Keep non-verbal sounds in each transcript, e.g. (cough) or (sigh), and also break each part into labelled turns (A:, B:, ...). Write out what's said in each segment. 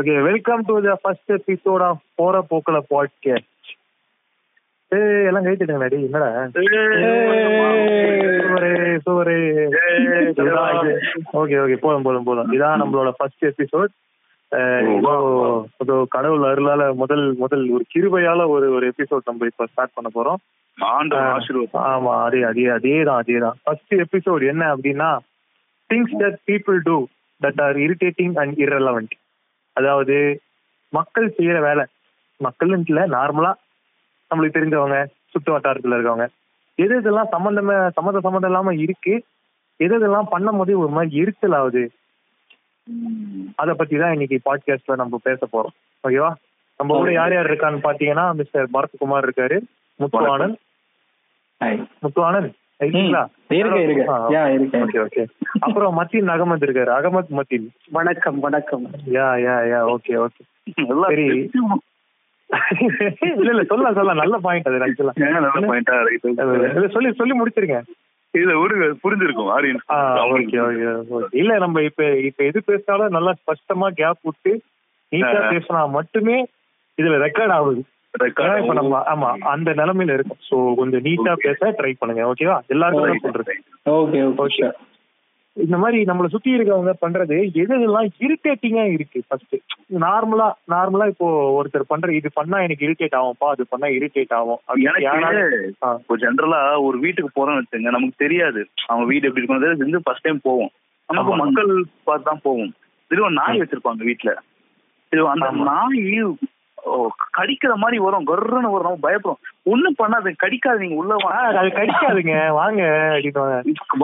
A: Okay welcome to the first episode of போற போக்கல podcast ஏய் எல்லாம் கைத்துட்டேன் டேய் என்னடா? Super super. ஓகே ஓகே போதும் போதும் போதும். இதான் நம்மளோட ஃபர்ஸ்ட் எபிசோட் கடவுள் அருளால முதல் முதல் ஒரு கிருபையால ஒரு ஒரு எபிசோட் நம்ம இப்ப ஸ்டார்ட் பண்ண போறோம். ஆமா அதே அதே அதே தான் அதே தான். ஃபர்ஸ்ட் எபிசோட் என்ன அப்படின்னா things that people do that are irritating and irrelevant அதாவது மக்கள் செய்யற வேலை. மக்கள் இல்ல நார்மலா நம்மளுக்கு தெரிஞ்சவங்க சுற்று வட்டாரத்துல இருக்கவங்க. எது இதெல்லாம் சம்மந்தமே சம்மந்த சம்மந்தம் இல்லாம இருக்கு எது இதெல்லாம் பண்ணும் போதே ஒரு மாதிரி எரிச்சல் ஆகுது. அத பத்தி தான் இன்னைக்கு பாட்காஸ்ட்ல நம்ம பேச போறோம். ஓகேவா? நம்ம கூட யார் யார் இருக்கான்னு பாத்தீங்கன்னா மிஸ்டர் பரத்குமார் இருக்காரு முத்து ஆனந்த். அப்புறம் மத்தின் அகமது இருக்காரு. அகமத் மத்தின்
B: வணக்கம் வணக்கம்.
A: Yeah yeah yeah okay okay. சரி. இல்ல இல்ல சொல்லலாம் சொல்லலாம். நல்ல பாயிண்ட் அது ஆக்சுவலா
C: நல்ல பாயிண்டா
A: இல்ல சொல்லி சொல்லி முடிச்சிருங்க.
C: இதுல ஒரு புரிஞ்சிருக்கும் ஆடியன்ஸ்
A: ஓகே ஓகே இல்ல நம்ம இப்ப இப்ப எது பேசினாலும் நல்லா ஸ்பஷ்டமா கேப் விட்டு நீட்டா பேசினா மட்டுமே இதுல ரெக்கார்ட் ஆகுது. இப்ப நம்ம ஆமா அந்த நிலைமையில இருக்கும். சோ கொஞ்சம் நீட்டா பேச ட்ரை பண்ணுங்க ஓகேவா எல்லாருக்கும் சொல்றது.
B: ஓகே ஓகே
A: இந்த மாதிரி நம்மள சுத்தி இருக்கவங்க பண்றது எது எதெல்லாம் இரிட்டேட்டிங்கா இருக்கு? ஃபர்ஸ்ட் நார்மலா நார்மலா இப்போ ஒருத்தர் பண்ற இது பண்ணா எனக்கு இரிட்டேட் ஆகும்ப்பா அது பண்ணா இரிட்டேட் ஆகும்.
C: இப்போ ஜென்ரலா ஒரு வீட்டுக்கு போறோம்னு வச்சுங்க நமக்கு தெரியாது. அவங்க வீடு எப்படி இருக்கும் வந்து ஃபர்ஸ்ட் டைம் போவோம். நமக்கு மக்கள் பார்த்து தான் போவோம். திரும்ப நாய் வச்சிருப்பாங்க வீட்டுல அந்த நாய் கடிக்கிற மாதிரி வரும். கர்றன்னு வரும். நம்ம பயப்படும். ஒண்ணும் பண்ணாது கடிக்காது நீங்க உள்ள
A: அது கடிக்காதுங்க. வாங்க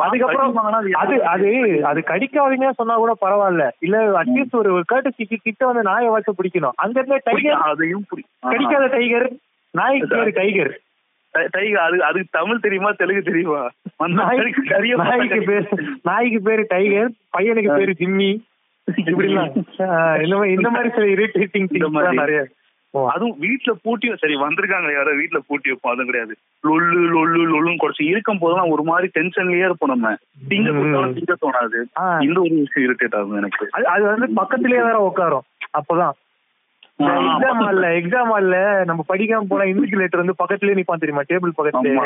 A: அதுக்கப்புறம் அது அது அது கடிக்காதீங்க சொன்னா கூட பரவாயில்ல. இல்ல அட்லீஸ்ட் ஒரு கர்டசிக்கு கிட்ட வந்து நாயை வச்சு பிடிக்கணும். அங்க இருந்த டைகர்
C: அதையும்
A: கடிக்காத டைகர் நாய்க்கு பேரு டைகர்
C: டைகர் அது அதுக்கு தமிழ் தெரியுமா தெலுங்கு தெரியுமா?
A: நாய்க்கு பேரு நாய்க்கு பேரு டைகர் பையனுக்கு பேரு ஜிம்மி. இப்படிலாம். (laughs) இந்த மாதிரி சில இரிட்டேட்டிங் நிறைய
C: அதுவும் வீட்டுல பூட்டி சரி வந்திருக்காங்க யாரோ வீட்டுல பூட்டி வைப்போம் அதுவும் கிடையாது. லொல்லு லொல்லு லொல்லுன்னு குறைச்சி இருக்கும் போதெல்லாம் ஒரு மாதிரி டென்ஷன்லயே இருப்போம் நம்ம. திங்க திங்க தோணாது. இந்த ஒரு விஷயம் இரிட்டேட் ஆகும் எனக்கு.
A: அது வந்து பக்கத்திலேயே வேற உட்காரும். அப்பதான். எக்ஸாம் ஹால்ல எக்ஸாம் ஹால்ல நம்ம படிக்காம போனா இன்விஜிலேட்டர் வந்து பக்கத்துலயே நிப்பான் தெரியுமா? டேபிள் பக்கத்துல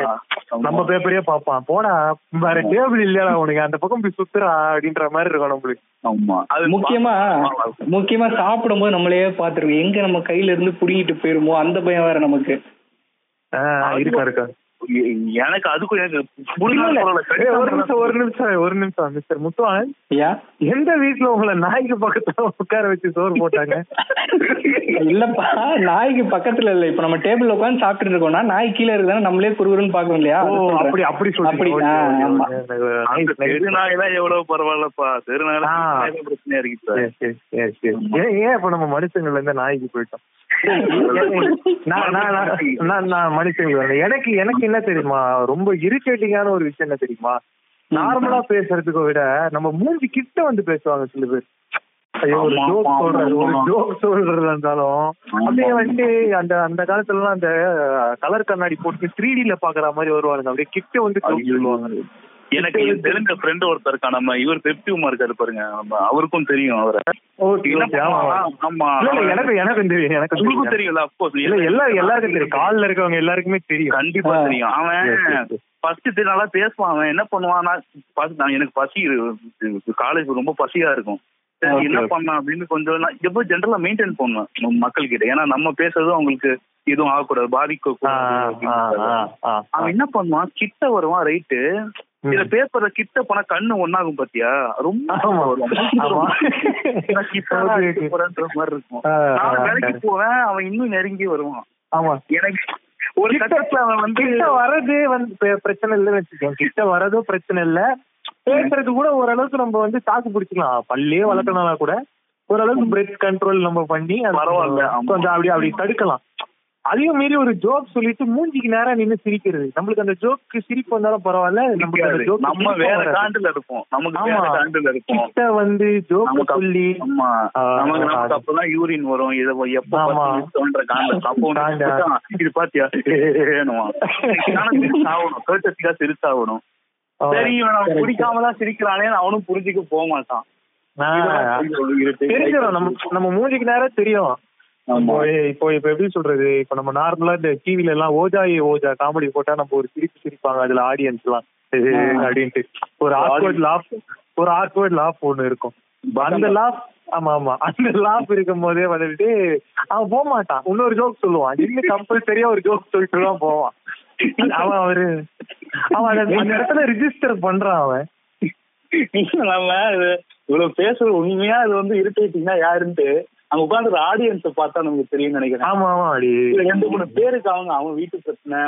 A: நம்ம பேப்பரே பாப்பான் போனா வேற டேபிள் இல்லையா உனக்கு. அந்த பக்கம் போய் சுத்துறா அப்படின்ற மாதிரி இருக்கும் நம்மளுக்கு.
C: ஆமா.
B: அது முக்கியமா முக்கியமா சாப்பிடும் போது நம்மளே பாத்துருக்கோம் எங்க நம்ம கையில இருந்து புடிங்கிட்டு போயிருமோ? அந்த பயம் வேற நமக்கு.
A: இருக்கா இருக்கா.
C: எனக்கு அதுக்கும் எனக்கு
A: ஒரு நிமிஷம் ஒரு நிமிஷம் ஒரு நிமிஷம் மிஸ்டர் முத்துவான் எந்த வீட்டுல உங்களை நாய்க்கு பக்கத்துல உட்கார வச்சு சோறு போட்டாங்க?
B: இல்லப்பா நாய்க்கு பக்கத்துல இல்ல. இப்ப நம்ம டேபிள்ல உட்காந்து சாப்பிட்டு இருக்கோம்னா நாய் கீழே இருக்குதானே நம்மளே குறுகுறுன்னு பாக்கணும் இல்லையா
A: அப்படி அப்படி
B: அப்படி
C: தெரு நாயெல்லாம் எவ்வளவு பரவாயில்லப்பா? தெரு நாய் பிரச்சனையா இருக்கு
A: ஏன் இப்ப நம்ம மனுஷங்கள்ல இருந்து நாய்க்கு போயிட்டோம்? எனக்கு எனக்கு என்ன தெரியுமா? ரொம்ப இரிட்டேட்டிங்கான ஒரு விஷயம் என்ன தெரியுமா? நார்மலா பேசுறதுக்கு விட நம்ம மூஞ்சி கிட்ட வந்து பேசுவாங்க சில பேர். ஐயோ ஒரு ஜோக் சொல்றது ஒரு ஜோக் சொல்றதா இருந்தாலும் அப்படியே வந்து அந்த அந்த காலத்துல எல்லாம் அந்த கலர் கண்ணாடி போட்டு த்ரீ டில பாக்குற மாதிரி வருவாங்க அப்படியே கிட்ட வந்து சொல்லுவாங்க.
C: எனக்கு தெரிஞ்ச ஃப்ரெண்ட் ஒருத்தர் நம்ம இவர் பெப்டிவமா இருக்காரு பாருங்க. அவருக்கும் தெரியும் அவரை.
A: எனக்கும் தெரியும் எனக்கு
C: உங்களுக்கும் தெரியும்ல அப்கோர்ஸ்
A: இல்ல எல்லாரும் எல்லாருக்கும் தெரியும். கால்ல இருக்கவங்க எல்லாருக்குமே தெரியும்.
C: கண்டிப்பா தெரியும். அவன் ஃபர்ஸ்ட் நல்லா பேசுவான். அவன் என்ன பண்ணுவான்னா எனக்கு பசி காலேஜ் ரொம்ப பசியா இருக்கும். என்ன பண்ணலாம் அப்படின்னு கொஞ்சம் எப்போ ஜென்ரலா மெயின்டைன் பண்ணுவேன். மக்கள் கிட்ட ஏன்னா நம்ம பேசுறதும் அவங்களுக்கு எதுவும் ஆகக்கூடாது பாதிக்க அவன் என்ன பண்ணுவான்? கிட்ட வருவான் ரைட்டு இதுல பேப்பர்ல கிட்ட போனா கண்ணு ஒன்னாகும் பாத்தியா? ரொம்ப மாதிரி இருக்கும். நான் வேலைக்கு போவேன் அவன் இன்னும் நெருங்கி வருவான்.
A: ஆமா.
C: எனக்கு ஒரு கட்டத்துல அவன் வந்து
A: கிட்ட வரது வந்து பிரச்சனை இல்லைன்னு வச்சுக்கோங்க. கிட்ட வரதும் பிரச்சனை இல்ல. பேசுறது கூட ஓரளவுக்கு நம்ம வந்து தாக்கு பிடிச்சிக்கலாம். பள்ளியே வளர்க்கணும்னா கூட ஓரளவுக்கு பிரெத் கண்ட்ரோல் நம்ம பண்ணி
C: பரவாயில்ல.
A: கொஞ்சம் அப்படி அப்படி தடுக்கலாம். அதையும் மீறி ஒரு ஜோக் சொல்லிட்டு மூஞ்சிக்கு நேரா நின்னு சிரிக்கிறது. நம்மளுக்கு அந்த ஜோக்கு சிரிப்பு வந்தாலும் பரவாயில்ல அந்த ஜோக்
C: நம்ம வேற காண்டுல இருப்போம் நமக்கு வேற காண்டுல இருப்போம்
A: கிட்ட வந்து ஜோக் சொல்லி
C: ஆமா. நமக்கு நமக்கு அப்பதான் யூரின் வரும். இத எப்ப தோன்ற காண்ட (laughs) அப்போ இது பாத்தியா? சிரிச்சாகணும். கேட்டதுக்கா சிரிச்சாகணும். சரி இவன் பிடிக்காம தான் சிரிக்கிறானே அவனும் புரிஞ்சுக்க போக மாட்டான்.
A: தெரிஞ்சிடும் நம்ம நம்ம மூஞ்சிக்கு நேரம் தெரியும். இப்போ இப்போ எப்படி சொல்றது? இப்ப நம்ம நார்மலா இந்த டிவில எல்லாம் ஓஜா ஏ ஓஜா காமெடி போட்டா நம்ம ஒரு சிரிப்பு சிரிப்பாங்க அதுல ஆடியன்ஸ் எல்லாம். அப்படின்ட்டு. ஒரு ஆக்வர்ட் லாஃப் ஒரு ஆக்வர்ட் லாஃப் ஒண்ணு இருக்கும். அந்த லாஃப் ஆமா ஆமா. அந்த லாப் இருக்கும் போதே வந்துட்டு அவன் போக மாட்டான். இன்னொரு ஜோக் சொல்லுவான். இன்னும் கம்பல்சரியா ஒரு ஜோக் சொல்லிட்டு தான் போவான். அவன் அவரு அவன் அந்த இடத்துல ரிஜிஸ்டர் பண்றான் அவன்.
C: நம்ம இவ்வளவு பேசுற உண்மையா? இது வந்து இரிட்டேட்டிங்கா யாருன்ட்டு அங்க உட்காந்து ஆடியன்ஸ் பார்த்தா நமக்கு தெரியும் நினைக்கிறேன்.
A: ஆமா ஆமா
C: ரெண்டு மூணு பேருக்கு அவங்க அவன் வீட்டு பிரச்சனை.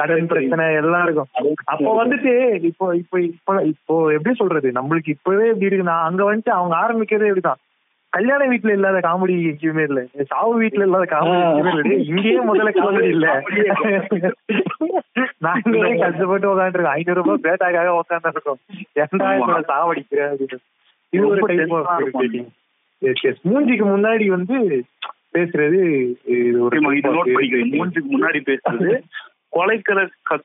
A: கடன் பிரச்சனை எல்லாம் இருக்கும். அப்போ வந்துட்டு இப்போ இப்போ இப்போ இப்போ எப்படி சொல்றது? நம்மளுக்கு இப்பவே எப்படி இருக்குன்னா அங்க வந்துட்டு அவங்க ஆரம்பிக்கிறதே எப்படிதான் கல்யாண வீட்டுல இல்லாத காமெடி எங்கேயுமே இல்ல. சாவு வீட்டுல இல்லாத காமெடி எங்கேயுமே இல்ல. இங்கேயே முதல்ல காமெடி இல்ல. நாங்களே கஷ்டப்பட்டு உட்காந்துருக்கோம் ஐநூறு ரூபாய் பேட்டாக்காக உட்காந்து இருக்கோம். எந்த சாவடிக்கிறேன் அப்படின்னு. இது ஒரு டைப் ஆஃப் இரிட்டேட்டிங் மூஞ்சிக்கு முன்னாடி வந்து பேசுறது இது ஒரு
C: மூஞ்சிக்கு முன்னாடி பேசுறது கொலைக்கிற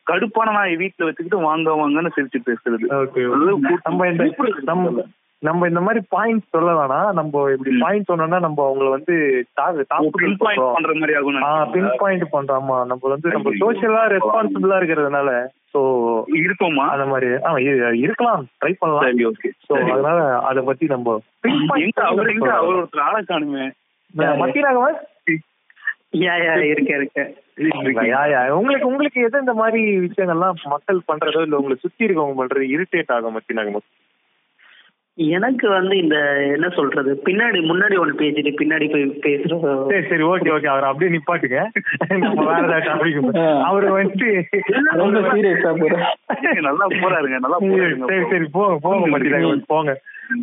C: கடுப்பான நான் வீட்டுல வச்சுக்கிட்டு வாங்க வாங்கன்னு சிரிச்சு பேசுறது.
A: நம்ம நம்ம இந்த மாதிரி பாயிண்ட் சொல்ல வேணாம் நம்ம இப்படி பாயிண்ட் சொன்னோம்னா நம்ம அவங்கள வந்து
C: பின் பண்ற மாதிரி ஆகும்
A: பின் பாயிண்ட் பண்றோம். ஆமா நம்ம வந்து நம்ம சோசியலா ரெஸ்பான்சிபிளா இருக்கிறதுனால சோ
C: இருக்கோமா?
A: அந்த மாதிரி ஆ இருக்கலாம். ட்ரை பண்ணலாம். சோ அதனால அத பத்தி நம்ம
C: அவர் எங்க அவர் ஒருத்தர் ஆளை காணுமே.
A: மத்தியராகவன்
B: யா யா இருக்க இருக்க.
A: உங்களுக்கு உங்களுக்கு எது இந்த மாதிரி விஷயங்கள்லாம் மக்கள் பண்றதோ இல்ல உங்களை சுத்தி இருக்கவங்க பண்றது இரிட்டேட் ஆகும் மத்தியனாகமன்
B: எனக்கு வந்து இந்த என்ன சொல்றது பின்னாடி முன்னாடி ஒண்ணு பேசிட்டு பின்னாடி போய் பேசுறோம்
A: சரி சரி ஓகே ஓகே அவர் அப்படியே நிப்பாட்டுங்க. நம்ம (laughs) வேற ஏதாவது டாபிக் அவரு வந்துட்டு
B: ரொம்ப சீரியஸா
C: நல்லா போறாருங்க நல்லா
A: சரி சரி போங்க. போங்க மாட்டீங்க போங்க.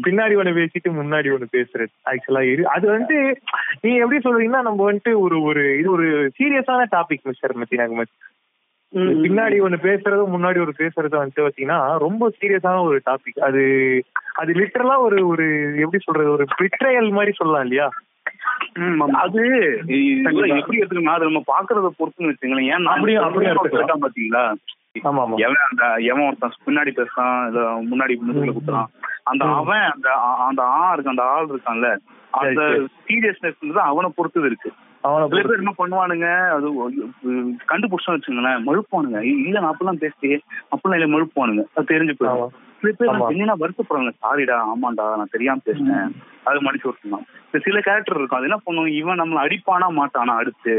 A: பின்னாடி ஒண்ணு பேசிட்டு முன்னாடி ஒண்ணு பேசுறது. ஆக்சுவலா இரு. அது வந்து நீங்க எப்படி சொல்றீங்கன்னா நம்ம வந்துட்டு ஒரு ஒரு இது ஒரு சீரியஸான டாபிக் மிஸ்டர் மத்தினாக பின்னாடி ஒண்ணு பேசுறது முன்னாடி ஒரு பேசுறது வந்துட்டு பாத்தீங்கன்னா ரொம்ப சீரியஸான ஒரு டாபிக் அது அது லிட்டரலா ஒரு ஒரு எப்படி சொல்றது ஒரு பிட்ரையல் மாதிரி சொல்லலாம் இல்லையா?
C: அது எப்படி எடுத்துக்கணும் அது நம்ம பாக்குறத பொறுத்துன்னு வச்சுங்களேன் ஏன்
A: அப்படியும் அப்படியும்
C: பாத்தீங்களா? எவன் அந்த எவன் ஒருத்தன் பின்னாடி பேசுறான் இல்ல முன்னாடி முன்னாடி குத்துறான். அந்த அவன் அந்த அந்த ஆ இருக்கு அந்த ஆள் இருக்கான்ல அந்த சீரியஸ்னஸ் அவனை பொறுத்தது இருக்கு. சில பேர் என்ன பண்ணுவானுங்க அது கண்டுபிடிச்சோம் வச்சுங்களேன் மழுப்பானுங்க இல்ல நான் அப்பெல்லாம் பேசி அப்பெல்லாம் இல்ல மழுப்பானுங்க அது தெரிஞ்சு போயிடும். சில பேர் என்னன்னா வருத்தப்படுறாங்க சாரிடா ஆமாண்டா நான் தெரியாம பேசினேன். அது மடிச்சு விட்டுருந்தான் சில கேரக்டர் இருக்கும். அது என்ன பண்ணுவோம் இவன் நம்மள அடிப்பானா மாட்டானா அடுத்து?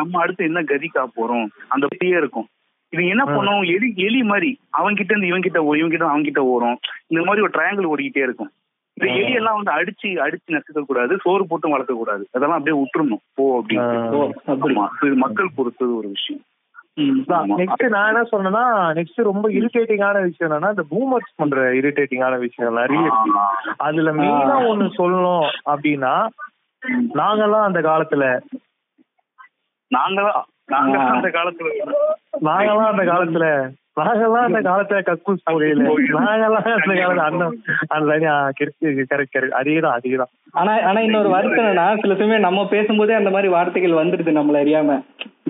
C: நம்ம அடுத்து என்ன கதிக்கா போறோம்? அந்த பத்தியே இருக்கும். இது என்ன பண்ணும் எலி எலி மாதிரி அவன் கிட்ட இருந்து இவன் கிட்ட இவன் கிட்ட அவன் கிட்ட ஓடும். இந்த மாதிரி ஒரு ட்ரையாங்கிள் ஓடிக்கிட்டே இருக்கும். இந்த எலி எல்லாம் வந்து அடிச்சு அடிச்சு நசுக்க கூடாது சோறு போட்டு வளர்க்க கூடாது அதெல்லாம் அப்படியே விட்டுறணும். போ அப்படின்னு. மக்கள் பொறுத்தது ஒரு விஷயம்.
A: நெக்ஸ்ட் நான் என்ன சொன்னேன்னா நெக்ஸ்ட் ரொம்ப இரிட்டேட்டிங்கான விஷயம் என்னன்னா இந்த பூமர்ஸ் பண்ற இரிட்டேட்டிங்கான விஷயம் நிறைய இருக்கு. அதுல மெயினா ஒண்ணு சொல்லணும் அப்படின்னா நாங்கெல்லாம் அந்த காலத்துல.
C: நாங்களாம் நாங்களாம் அந்த காலத்துல.
A: நாங்கெல்லாம் அந்த காலத்துல. நாங்கெல்லாம் அந்த காலத்துல கக்கூஸ் போகையில நாங்கெல்லாம் அந்த காலத்துல அந்த அந்த கரெக்ட் கரெக்ட் அதேதான் அதேதான்.
B: ஆனா ஆனா இன்னொரு வருத்தம் என்னன்னா சில சமயம் நம்ம பேசும்போதே அந்த மாதிரி வார்த்தைகள் வந்துடுது நம்மள அறியாம.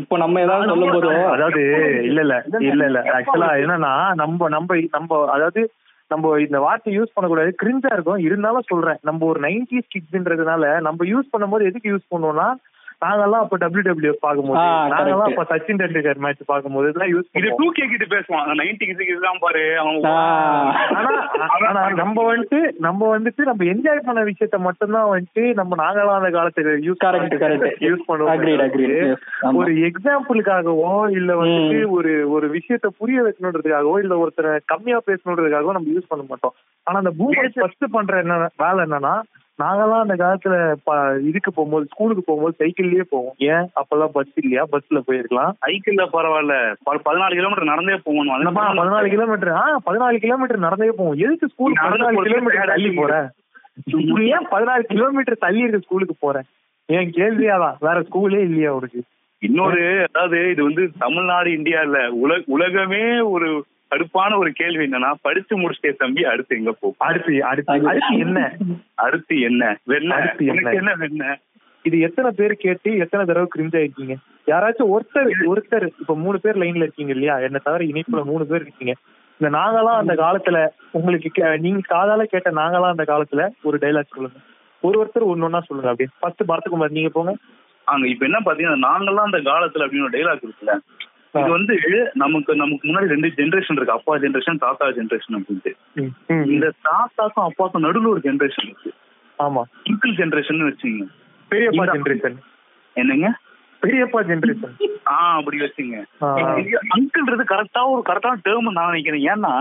B: இப்போ நம்ம ஏதாவது சொல்லும் போதோ
A: அதாவது இல்ல இல்ல இல்ல இல்ல. ஆக்சுவலா என்னன்னா நம்ம நம்ம நம்ம அதாவது நம்ம இந்த வார்த்தை யூஸ் பண்ணக்கூடாது. கிரிஞ்சா இருக்கும். இருந்தாலும் சொல்றேன். நம்ம ஒரு நைன்டி கிட்ஸ்ன்றதுனால நம்ம யூஸ் பண்ணும்போது எதுக்கு யூஸ் பண்ணுவோம்னா நாங்கெல்லாம் அப்ப டபிள்யூ டபிள்யூ பார்க்கும்போது நாங்கெல்லாம் அப்ப சச்சின் டெண்டுல்கர் மேட்ச் பார்க்கும்போது இதெல்லாம் யூஸ்
C: இது டூ கே கிட்ட பேசுவான். நைன்டி கிட்ஸ் தான் பாரு
A: ஆனா ஆனா நம்ம வந்துட்டு நம்ம வந்துட்டு நம்ம என்ஜாய் பண்ண விஷயத்த மட்டும்தான் வந்துட்டு நம்ம நாங்களாம் அந்த காலத்துல யூஸ் யூஸ் பண்ணுவோம். ஒரு எக்ஸாம்பிளுக்காகவோ இல்ல வந்துட்டு ஒரு ஒரு விஷயத்த புரிய வைக்கணுன்றதுக்காகவோ இல்ல ஒருத்தரை கம்மியா பேசணுன்றதுக்காகவோ நம்ம யூஸ் பண்ண மாட்டோம். ஆனா அந்த பூமர் ஃபர்ஸ்ட் பண்ற என்ன வேலை என்னன்னா நாங்கெல்லாம் அந்த காலத்துல இதுக்கு போகும்போது ஸ்கூலுக்கு போகும்போது சைக்கிள்லயே போவோம். ஏன்? அப்பெல்லாம் பஸ் இல்லையா? பஸ்ல போயிருக்கலாம்.
C: சைக்கிள்ல பரவாயில்ல. பதினாலு கிலோமீட்டர் நடந்தே போகணும்.
A: பதினாலு கிலோமீட்டர் ஆ பதினாலு கிலோமீட்டர் நடந்தே போவோம். எதுக்கு ஸ்கூல் பதினாலு கிலோமீட்டர் தள்ளி போறேன் ஏன் பதினாலு கிலோமீட்டர் தள்ளி இருக்க ஸ்கூலுக்கு போறேன் ஏன் கேள்வியாதான் வேற ஸ்கூலே இல்லையா உனக்கு?
C: இன்னொரு அதாவது இது வந்து தமிழ்நாடு இந்தியா இல்ல உலக உலகமே ஒரு கடுப்பான ஒரு கேள்வி என்னன்னா படிச்சு முடிச்சிட்டே தம்பி அடுத்து எங்க போ
A: அடுத்து அடுத்து அடுத்து என்ன?
C: அடுத்து என்ன? வெண்ண? என்ன? வெண்ண?
A: இது எத்தனை பேர் கேட்டு எத்தனை தடவை கிரிஞ்ச் ஆயிருக்கீங்க? யாராச்சும் ஒருத்தர் ஒருத்தர் இப்ப மூணு பேர் லைன்ல இருக்கீங்க இல்லையா? என்ன தவிர இணைப்புல மூணு பேர் இருக்கீங்க. இந்த நாங்களாம் அந்த காலத்துல உங்களுக்கு நீங்க காதால கேட்ட நாங்களாம் அந்த காலத்துல ஒரு டைலாக் சொல்லுங்க. ஒரு ஒருத்தர் ஒன்னொன்னா சொல்லுங்க அப்படி ஃபர்ஸ்ட் பரத்குமார் நீங்க போங்க.
C: அங்க இப்ப என்ன பாத்தீங்கன்னா நாங்கெல்லாம் அந்த காலத்துல அப்படின்னு ஒரு டைலாக் இருக்குல்ல. இது வந்து நமக்கு நமக்கு முன்னாடி ரெண்டு ஜென்ரேஷன் இருக்கு. அப்பா ஜென்ரேஷன் தாத்தா ஜென்ரேஷன் அப்படின்ட்டு. இந்த தாத்தாக்கும் அப்பாக்கும் நடுவில் ஒரு ஜென்ரேஷன் இருக்கு.
A: ஆமா.
C: அங்கிள் ஜென்ரேஷன் வச்சுங்க
A: பெரியப்பா ஜென்ரேஷன்
C: என்னங்க?
A: பெரியப்பா ஜென்ரேஷன்
C: ஆ அப்படி வச்சுங்க அங்கிள்ன்றது கரெக்டா ஒரு கரெக்டான டேர்ம் நான் நினைக்கிறேன். ஏன்னா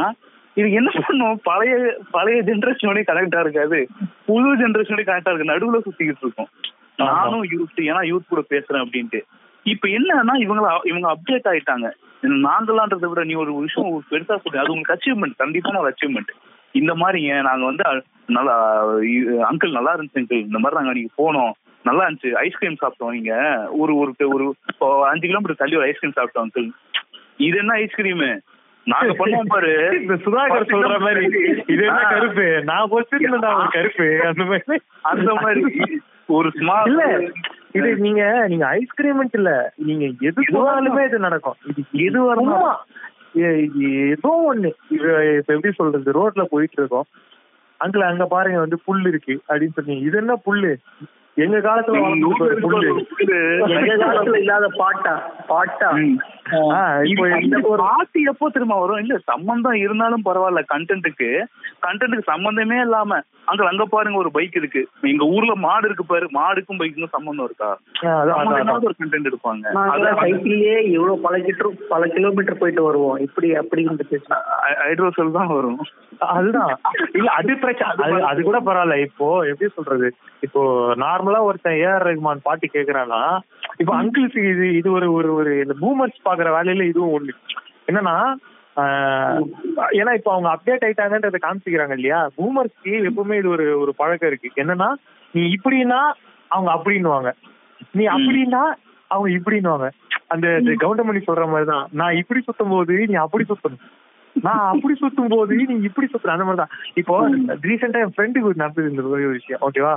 C: இது என்ன பண்ணும்? பழைய பழைய ஜென்ரேஷனோடய கனெக்டா இருக்காது. புது ஜென்ரேஷனோடய கனெக்டா இருக்கு. நடுவுல சுத்திக்கிட்டு இருக்கும். நானும் யூத் ஏன்னா யூத் கூட பேசுறேன் அப்படின்ட்டு. இப்ப என்னன்னா இவங்க இவங்க அப்டேட் ஆயிட்டாங்க. நாங்களான்றதை விட நீ ஒரு விஷயம் பெருசா சொல்றீங்க அது உங்களுக்கு அச்சீவ்மெண்ட் கண்டிப்பான ஒரு அச்சீவ்மெண்ட் இந்த மாதிரிங்க நாங்க வந்து நல்லா அங்கிள் நல்லா இருந்துச்சு அங்கிள் இந்த மாதிரி நாங்க நீங்க போனோம். நல்லா இருந்துச்சு. ஐஸ்கிரீம் சாப்பிட்டோம் நீங்க ஒரு ஒரு ஒரு அஞ்சு கிலோமீட்டர் தள்ளி ஒரு ஐஸ்கிரீம் சாப்பிட்டோம் அங்கிள் இது என்ன ஐஸ்கிரீம் நாங்க பண்ணுவோம் பாரு.
A: இந்த சுதாகர் சொல்ற மாதிரி இது என்ன கருப்பு? நான் பொறுத்து கருப்பு. அந்த மாதிரி.
C: அந்த மாதிரி. ஒரு ஸ்மால்
A: இது நீங்க நீங்க ஐஸ்கிரீம் இல்ல நீங்க எது போனாலுமே இது நடக்கும். இது எது வரணும் ஏதோ ஒண்ணு. இப்ப எப்படி சொல்றது? ரோட்ல போயிட்டு இருக்கோம். அங்கிள் அங்க பாருங்க வந்து புல் இருக்கு அப்படின்னு சொன்னீங்க. இது என்ன புல்லு? எங்க காலத்துல
B: எங்க காலத்துல இல்லாத பாட்டா? பாட்டா?
C: இப்போ ஒரு பாட்டு எப்போ திரும்ப வரும்? இல்ல சம்பந்தம் இருந்தாலும் பரவாயில்ல கண்டென்ட்டுக்கு கண்டென்ட்டுக்கு சம்பந்தமே இல்லாம அங்க அங்க பாருங்க ஒரு பைக் இருக்கு. எங்க ஊர்ல மாடு இருக்கு பாரு மாடுக்கும் பைக்குக்கும் சம்பந்தம் இருக்கா? ஒரு கண்டென்ட் எடுப்பாங்க.
B: சைக்கிள்லயே இவ்வளவு பல கிலோ பல கிலோமீட்டர் போயிட்டு வருவோம். இப்படி அப்படி
C: ஹைட்ரோசெல் தான் வரும்.
A: அதுதான். இல்ல அது பிரச்சனை அது கூட பரவாயில்ல. இப்போ எப்படி சொல்றது? இப்போ நார்மலா ஒருத்தன் ஏஆர் ரஹ்மான் பாட்டு கேக்குறான்னா இப்போ அங்கிள்ஸ் இது இது ஒரு ஒரு ஒரு இந்த பூமர்ஸ் பாக்குற வேலையில இதுவும் ஒண்ணு. என்னன்னா ஏன்னா இப்போ அவங்க அப்டேட் ஆயிட்டாங்கன்றத காமிச்சிக்கிறாங்க இல்லையா? பூமர்ஸ்க்கு எப்பவுமே இது ஒரு ஒரு பழக்கம் இருக்கு. என்னன்னா நீ இப்படின்னா அவங்க அப்படின்னுவாங்க. நீ அப்படின்னா அவங்க இப்படின்னுவாங்க. அந்த கவுண்டமணி சொல்ற மாதிரிதான். நான் இப்படி சுத்தும் போது நீ அப்படி சுத்தணும். நான் அப்படி சுத்தும் போது நீ இப்படி சுத்துற அந்த மாதிரிதான். இப்போ ரீசெண்டா என் ஃப்ரெண்டுக்கு நடந்தது இந்த ஒரு விஷயம் ஓகேவா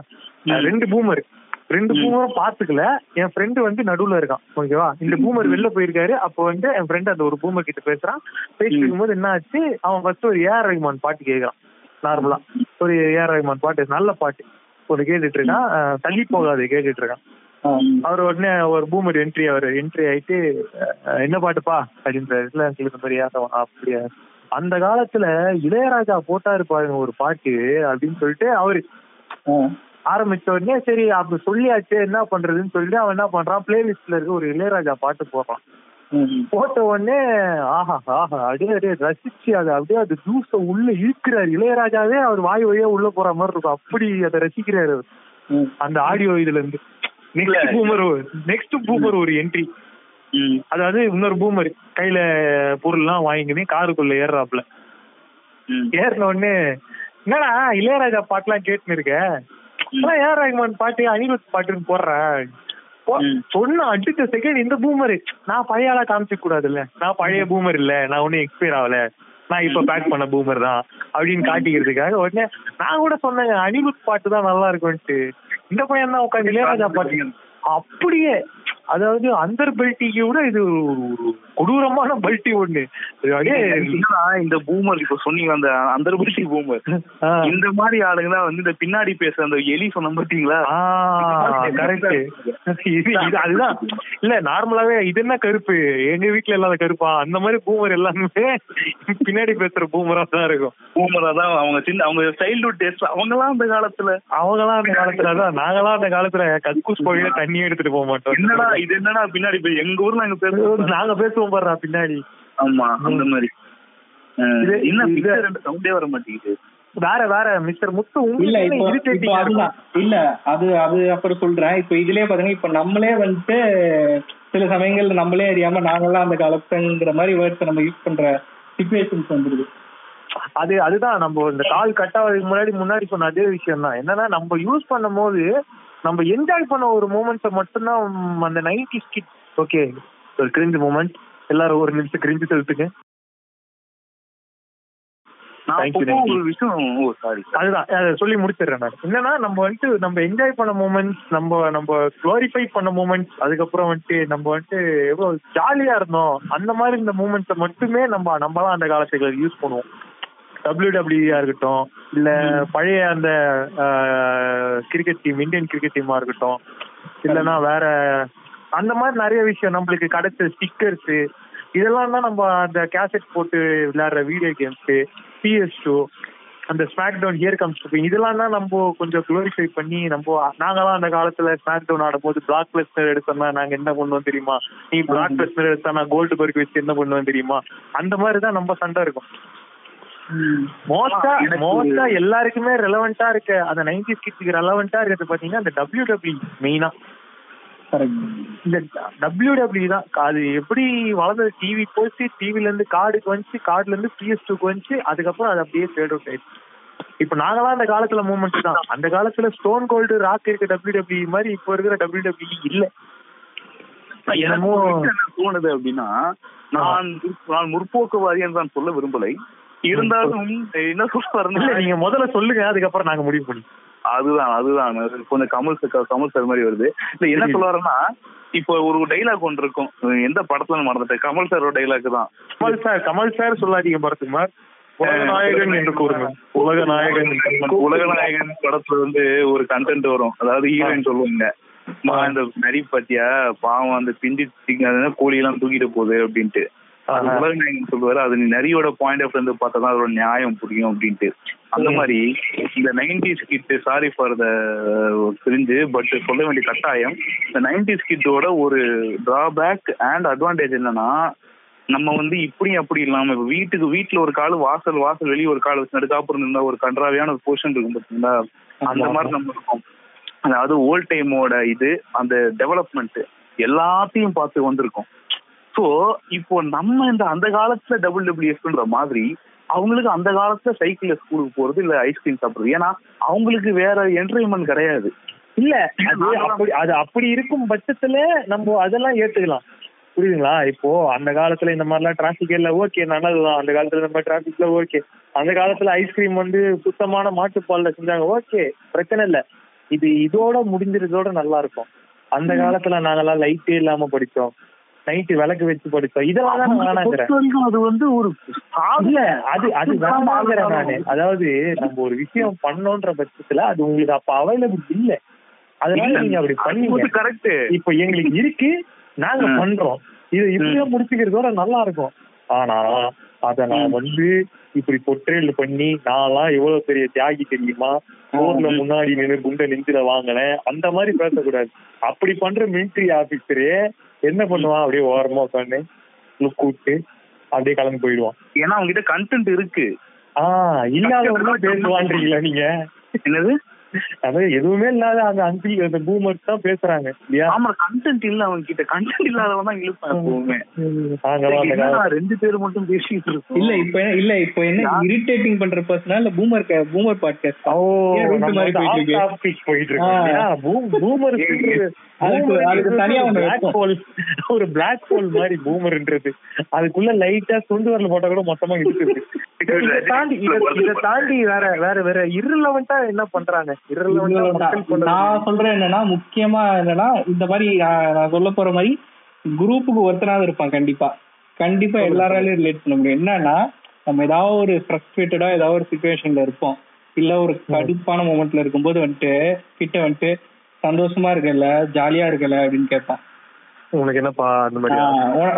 A: ரெண்டு பூமர் ரெண்டு பூமரும் பாத்துக்கல என் ஃப்ரெண்டு வந்து நடுவுல இருக்கான் ஓகேவா இந்த பூமர் வெளில போயிருக்காரு. அப்போ வந்து என் ஃப்ரெண்ட் அந்த ஒரு பூமர் கிட்ட பேசுறான். பேசிட்டு இருக்கும்போது என்ன ஆச்சு? அவன் ஃபர்ஸ்ட் ஒரு ஏஆர் ரஹ்மான் பாட்டு கேட்கறான் நார்மலா ஒரு ஏஆர் ரஹ்மான் பாட்டு நல்ல பாட்டு. ஒன்று கேட்டுட்டு இருக்கான் தள்ளி போகாது கேட்டுட்டு இருக்கான். அவர் உடனே ஒரு பூமர் என்ட்ரி அவர் என்ட்ரி ஆயிட்டு என்ன பாட்டுப்பா? எங்களுக்கு பெரிய அப்படியா. அந்த காலத்துல இளையராஜா போட்டாரு பாருங்க ஒரு பாட்டு அப்படின்னு சொல்லிட்டு அவரு ஆரம்பிச்ச உடனே சரி அப்படி சொல்லியாச்சு என்ன பண்றதுன்னு சொல்லிட்டு அவன் என்ன பண்றான்? பிளேலிஸ்ட்ல இருக்க ஒரு இளையராஜா பாட்டு போடுறான். போட்ட உடனே ஆஹா ஆஹா அப்படியே அப்படியே ரசிச்சு அதை அப்படியே அது ஜூஸ உள்ள இழுக்கிறாரு. இளையராஜாவே அவர் வாய் வழியா உள்ள போற மாதிரி இருக்கும். அப்படி அதை ரசிக்கிறாரு அந்த ஆடியோ இதுல இருந்து. நெக்ஸ்ட் பூமர் நெக்ஸ்ட் பூமர் ஒரு என்ட்ரி அதாவது இன்னொரு பூமர் கையில பொருள்லாம் வாங்கிக்கினு காருக்குள்ள ஏறாப்ல ஏறின உடனே என்னடா இளையராஜா பாட்டுலாம் கேட்டுன்னு இருக்க? ஏஆர் ரஹ்மான் பாட்டு அனிருத் பாட்டுன்னு போடுறேன் சொன்ன அடுத்த செகண்ட் இந்த பூமர் நான் பழைய ஆளா காமிச்சிக்க கூடாதுல்ல. நான் பழைய பூமர் இல்ல. நான் ஒன்னும் எக்ஸ்பயர் ஆகல. நான் இப்ப பேக் பண்ண பூமர் தான். அப்படின்னு காட்டிக்கிறதுக்காக உடனே நான் கூட சொன்னேங்க அனிருத் பாட்டு தான் நல்லா இருக்கும்ட்டு இந்த பையன் தான் உட்காந்து இளையராஜா பாட்டு? அப்படியே அதாவது அந்த பெல்ட்டிக்கு விட இது ஒரு கொடூரமான பல்ட்டி ஒண்ணு.
C: இந்த பூமர் இப்ப சொன்னீங்க அந்த அந்த பெல்ட்டி பூமர் இந்த மாதிரி ஆளுங்க தான் வந்து இந்த பின்னாடி பேசுற அந்த எலி சொன்ன பாத்தீங்களா?
A: கரெக்ட் அதுதான். இல்ல. நார்மலாவே இது என்ன கருப்பு? எங்க வீட்டுல இல்லாத கருப்பா? அந்த மாதிரி பூமர் எல்லாமே பின்னாடி பேசுற பூமரா தான் இருக்கும்.
C: பூமரா தான் அவங்க சின்ன அவங்க சைல்ட்ஹுட் டேஸ்ட் அவங்க எல்லாம் அந்த காலத்துல.
A: அவங்க எல்லாம் அந்த காலத்துல தான் நாங்களாம் அந்த காலத்துல கக்கூஸ் கோயில தண்ணி எடுத்துட்டு போக மாட்டோம்.
C: என்னடா இது என்னடா பின்னாடி எங்க ஊர்ல நாங்க பேசுவோம்
A: நாங்க பேசுவோம் பாரு பின்னாடி.
C: ஆமா அந்த மாதிரி. என்ன சவுண்டே வர மாட்டேங்குது.
A: வேற வேற மிஸ்டர் முத்து
B: இல்ல இல்ல அது அது அப்புறம் சொல்றேன். இப்போ இதுலயே பாத்தீங்கன்னா இப்ப நம்மளே வந்துட்டு சில சமயங்கள்ல நம்மளே அறியாம நாங்கெல்லாம் அந்த காலத்துங்கிற மாதிரி வேர்ட்ஸ் நம்ம யூஸ் பண்ற சுச்சுவேஷன்ஸ் வந்துருது.
A: அது அதுதான். நம்ம இந்த கால் கட் ஆகிறதுக்கு முன்னாடி முன்னாடி சொன்ன அதே விஷயம் தான் என்னன்னா நம்ம யூஸ் பண்ணும் போது நம்ம என்ஜாய் பண்ண ஒரு மூமெண்ட்ஸை மட்டும்தான் அந்த நைன்டி ஸ்கிட் ஓகே ஒரு கிரிஞ்சு மூமெண்ட் எல்லாரும் ஒரு நிமிஷம் கிரிஞ்சு செலுத்துங்க அதுதான் சொல்லி முடிச்சிடுறேன் நான். என்னன்னா நம்ம வந்துட்டு நம்ம என்ஜாய் பண்ண மூமெண்ட்ஸ் நம்ம நம்ம குளோரிஃபை பண்ண மூமெண்ட்ஸ் அதுக்கப்புறம் வந்துட்டு நம்ம வந்துட்டு எவ்வளவு ஜாலியா இருந்தோம் அந்த மாதிரி இந்த மூமெண்ட்ஸை மட்டுமே நம்ம நம்ம தான் அந்த காலத்துல யூஸ் பண்ணுவோம். டபிள்யூ டபிள்யூஆ இருக்கட்டும் இல்ல பழைய அந்த கிரிக்கெட் டீம் இந்தியன் கிரிக்கெட் டீமா இருக்கட்டும் இல்லைன்னா வேற அந்த மாதிரி நிறைய விஷயம் நம்மளுக்கு கிடைச்ச ஸ்டிக்கர்ஸ் இதெல்லாம் தான் நம்ம அந்த கேசட் போட்டு விளையாடுற வீடியோ கேம்ஸ் பிஎஸ் டூ அந்த ஸ்மாக் டவுன் ஹியர் கம்ஸ் இதெல்லாம் தான் நம்ம கொஞ்சம் குளோரிஃபை பண்ணி நம்ம நாங்களாம் அந்த காலத்துல ஸ்மாக் டவுன் ஆடும் போது பிளாக் பிளஸ்னர் எடுத்தோம்னா நாங்க என்ன பண்ணுவோம் தெரியுமா? நீ பிளாக் பிளஸ்னர் எடுத்தா நான் கோல்டு பர்க் வச்சு என்ன பண்ணுவோம் தெரியுமா? அந்த மாதிரி தான் நம்ம சண்டை இருக்கும். மோஸ்டா மோஸ்டா எல்லாருக்குமே ரெலவெண்டா இருக்க அந்த நைன்டி கிட்ஸுக்கு ரெலவெண்டா இருக்கிறது பாத்தீங்கன்னா அந்த டபிள்யூ டபிள்யூ மெயினா இந்த டபிள்யூ டபிள்யூ தான். அது எப்படி வளர்ந்தது? டிவி போச்சு டிவில இருந்து கார்டுக்கு வந்துச்சு கார்டுல இருந்து பிஎஸ் டூக்கு வந்துச்சு அதுக்கப்புறம் அது அப்படியே ஃபேட் அவுட் ஆயிடுச்சு. இப்ப நாங்களாம் அந்த காலத்துல மூமெண்ட் தான். அந்த காலத்துல ஸ்டோன் கோல்டு ராக் இருக்க டபிள்யூ டபிள்யூ மாதிரி இப்போ இருக்கிற டபிள்யூ டபிள்யூ இல்ல.
C: என்னமோ தோணுது அப்படின்னா நான் நான் முற்போக்குவாதின்னு தான் சொல்ல விரும்பலை. இருந்தாலும் என்ன சொல்ல
A: நீங்க முதல்ல சொல்லுங்க அதுக்கப்புறம் நாங்க முடிவு பண்ணி.
C: அதுதான் அதுதான். கொஞ்சம் கமல் கமல் சார் மாதிரி வருது. இல்ல என்ன சொல்ல வரேன்னா இப்போ ஒரு டைலாக் ஒன்று இருக்கும். எந்த படத்துல மறந்துட்டேன் கமல் சாரோட டைலாக் தான்.
A: கமல் சார் கமல் சார் சொல்லாதீங்க பரத்குமார். நாயகன் என்று கூறுங்க உலக நாயகன்.
C: உலக நாயகன் படத்துல வந்து ஒரு கண்டென்ட் வரும். அதாவது ஹீரோயின் சொல்லுவாங்க. இந்த நரி பத்தியா? பாவம் அந்த பிந்தி கோழி எல்லாம் தூக்கிட்டு போகுது அப்படின்ட்டு. உலகநாயகன் சொல்லுவாரு அது நீ நரியோட பாயிண்ட் ஆஃப் இருந்து பார்த்தா தான் அதோட நியாயம் புரியும் அப்படின்ட்டு. அந்த மாதிரி இந்த nineties kid sorry for the தெரிஞ்சு பட் சொல்ல வேண்டிய கட்டாயம் இந்த நைன்டிஸ் கிட்டோட ஒரு டிராபேக் அண்ட் அட்வான்டேஜ் என்னன்னா நம்ம வந்து இப்படியும் அப்படி இல்லாம இப்ப வீட்டுக்கு வீட்டுல ஒரு கால் வாசல் வாசல் வெளியே ஒரு கால் வச்சு நடுக்காப்புறம் இருந்தா ஒரு கன்றாவியான ஒரு போர்ஷன் இருக்கும் பார்த்தீங்களா அந்த மாதிரி நம்ம இருக்கோம். அதாவது ஓல்ட் டைமோட இது அந்த டெவலப்மெண்ட் எல்லாத்தையும் பார்த்து வந்திருக்கோம். ஸோ இப்போ நம்ம இந்த அந்த காலத்துல டபுள் டபிள்யூஎஃப்ன்ற மாதிரி அவங்களுக்கு அந்த காலத்துல சைக்கிள்ல ஸ்கூலுக்கு போறது இல்ல ஐஸ்கிரீம் சாப்பிடுறது. ஏன்னா அவங்களுக்கு வேற என்டர்டைன்மெண்ட் கிடையாது.
A: இல்ல அது அப்படி அது அப்படி இருக்கும் பட்சத்துல நம்ம அதெல்லாம் ஏத்துக்கலாம். புரியுதுங்களா? இப்போ அந்த காலத்துல இந்த மாதிரிலாம் டிராபிக் இல்ல ஓகே நல்லதுதான். அந்த காலத்துல இந்த மாதிரி டிராபிக்ல ஓகே அந்த காலத்துல ஐஸ்கிரீம் வந்து சுத்தமான மாட்டுப்பால்ல செஞ்சாங்க ஓகே பிரச்சனை இல்ல. இது இதோட முடிஞ்சிருந்தோட நல்லா இருக்கும். அந்த காலத்துல நாங்கெல்லாம் லைட்டே இல்லாம படிச்சோம் நைட்டு விளக்கு வச்சு படிச்சோம். இதெல்லாம் தான் வேணாங்கிறேன்.
C: அது வந்து ஒரு
A: இல்ல அது அது வேணாங்கிறேன் நானு. அதாவது நம்ம ஒரு விஷயம் பண்ணோன்ற பட்சத்துல அது உங்களுக்கு அப்ப அவைலபிள் இல்ல. அதனால நீங்க அப்படி பண்ணீங்க.
C: கரெக்ட்
A: இப்ப எங்களுக்கு இருக்கு நாங்க பண்றோம். இது இப்படியே முடிச்சுக்கிறதோட நல்லா இருக்கும். ஆனா அத நான் வந்து இப்படி பொட்ரேல் பண்ணி நான்லாம் எவ்வளவு பெரிய தியாகி தெரியுமா? போர்ல முன்னாடி நின்று குண்டை நெஞ்சில வாங்கினேன். அந்த மாதிரி பேசக்கூடாது. அப்படி பண்ற மிலிட்ரி ஆபீசரே என்ன பண்ணுவான்? அப்படியே ஓரமா உட்காந்து விட்டு அப்படியே கிளம்பி போயிடுவான்.
C: ஏன்னா அவங்க கிட்ட கண்டென்ட் இருக்கு
A: ஆஹ் இல்லாதவங்க பேசுவான்றீங்களா நீங்க?
C: என்னது?
A: அதாவது எதுவுமே இல்லாத அந்த அங்கிள் அந்த பூமர்ஸ் தான் பேசுறாங்க இல்லையா?
C: ஆமா கண்டென்ட் இல்ல அவங்க கிட்ட கண்டென்ட் இல்லாதவன் தான் இழுப்பான் எப்பவுமே. ரெண்டு பேர் மட்டும் பேசிட்டு இருக்கோம்.
B: இல்ல இப்ப இல்ல இப்ப என்ன இரிட்டேட்டிங் பண்ற பர்சனா இல்ல பூமர் பூமர் பாட்காஸ்ட்
A: ஓ போயிட்டு இருக்கு? பூமர்
B: அதுக்கு தனியா
A: ஹோல் ஒரு பிளாக் ஹோல் மாதிரி பூமர்ன்றது அதுக்குள்ள லைட்டா சுண்டு வரல போட்டா கூட மொத்தமா இருக்கு இதை தாண்டி இதை தாண்டி வேற வேற வேற irrelevant-ஆ என்ன பண்றாங்க?
B: நான் சொல்றேன் என்னன்னா முக்கியமா என்னன்னா இந்த மாதிரி நான் சொல்ல போற மாதிரி குரூப்புக்கு ஒருத்தனாவது இருப்பான் கண்டிப்பா. கண்டிப்பா எல்லாராலையும் ரிலேட் பண்ண முடியும். என்னன்னா நம்ம ஏதாவது ஒரு ஃப்ரஸ்ட்ரேட்டடா ஏதாவது ஒரு சுச்சுவேஷன்ல இருப்போம். இல்ல ஒரு கடுப்பான மூமெண்ட்ல இருக்கும்போது வந்துட்டு கிட்ட வந்துட்டு சந்தோஷமா இருக்கல ஜாலியா இருக்கல அப்படின்னு கேட்பான்.
A: உனக்கு என்னப்பா அந்த மாதிரி?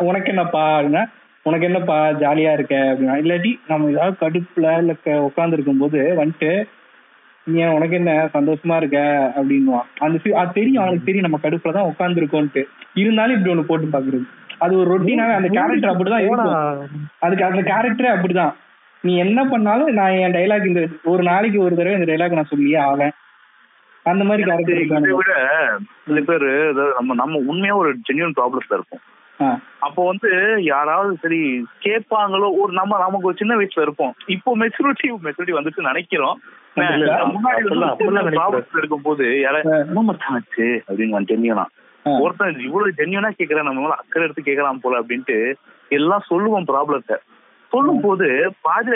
B: உனக்கு என்னப்பா அப்படின்னா உனக்கு என்னப்பா ஜாலியா இருக்க அப்படின்னா இல்லாட்டி நம்ம ஏதாவது கடுப்புல இல்ல உட்கார்ந்து இருக்கும் போது வந்துட்டு நீ உனக்கு என்ன? சந்தோஷமா இருக்க? அப்படின்னுவான். அந்த அது தெரியும் அவனுக்கு தெரியும். நம்ம கடுப்புல தான் உட்காந்துருக்கோன்ட்டு இருந்தாலும் இப்படி ஒண்ணு போட்டு பாக்குறது அது ஒரு ரொட்டீனாவே அந்த கேரக்டர் அப்படிதான் இருக்கும். அதுக்கு அந்த கேரக்டரே அப்படிதான். நீ என்ன பண்ணாலும் நான் என் டைலாக் இந்த ஒரு நாளைக்கு ஒரு தடவை இந்த டைலாக் நான் சொல்லியே ஆவேன். அந்த மாதிரி கேரக்டர்
C: விட சில பேர் நம்ம நம்ம உண்மையா ஒரு ஜென்யூன் ப்ராப்ளம்ஸ்ல இருக்கும் அப்போ வந்து யாராவது சரி கேட்பாங்களோ ஒரு நம்ம நமக்கு ஒரு சின்ன வயசுல இருப்போம். இப்போ மெச்சூரிட்டி மெச்சூரிட்டி வந்துட்டு நினைக்கிறோம். முன்னாடி இருக்கும் போது யாராச்சு அப்படின்னு தெரிஞ்சுக்கலாம் ஒருத்தன் இவ்வளவு ஜென்யூனா கேக்குறேன் நம்ம அக்கறை எடுத்து கேட்கலாம் போல அப்படின்ட்டு எல்லாம் சொல்லுவோம் ப்ராப்ளத்தை சொல்லும் போது பாதி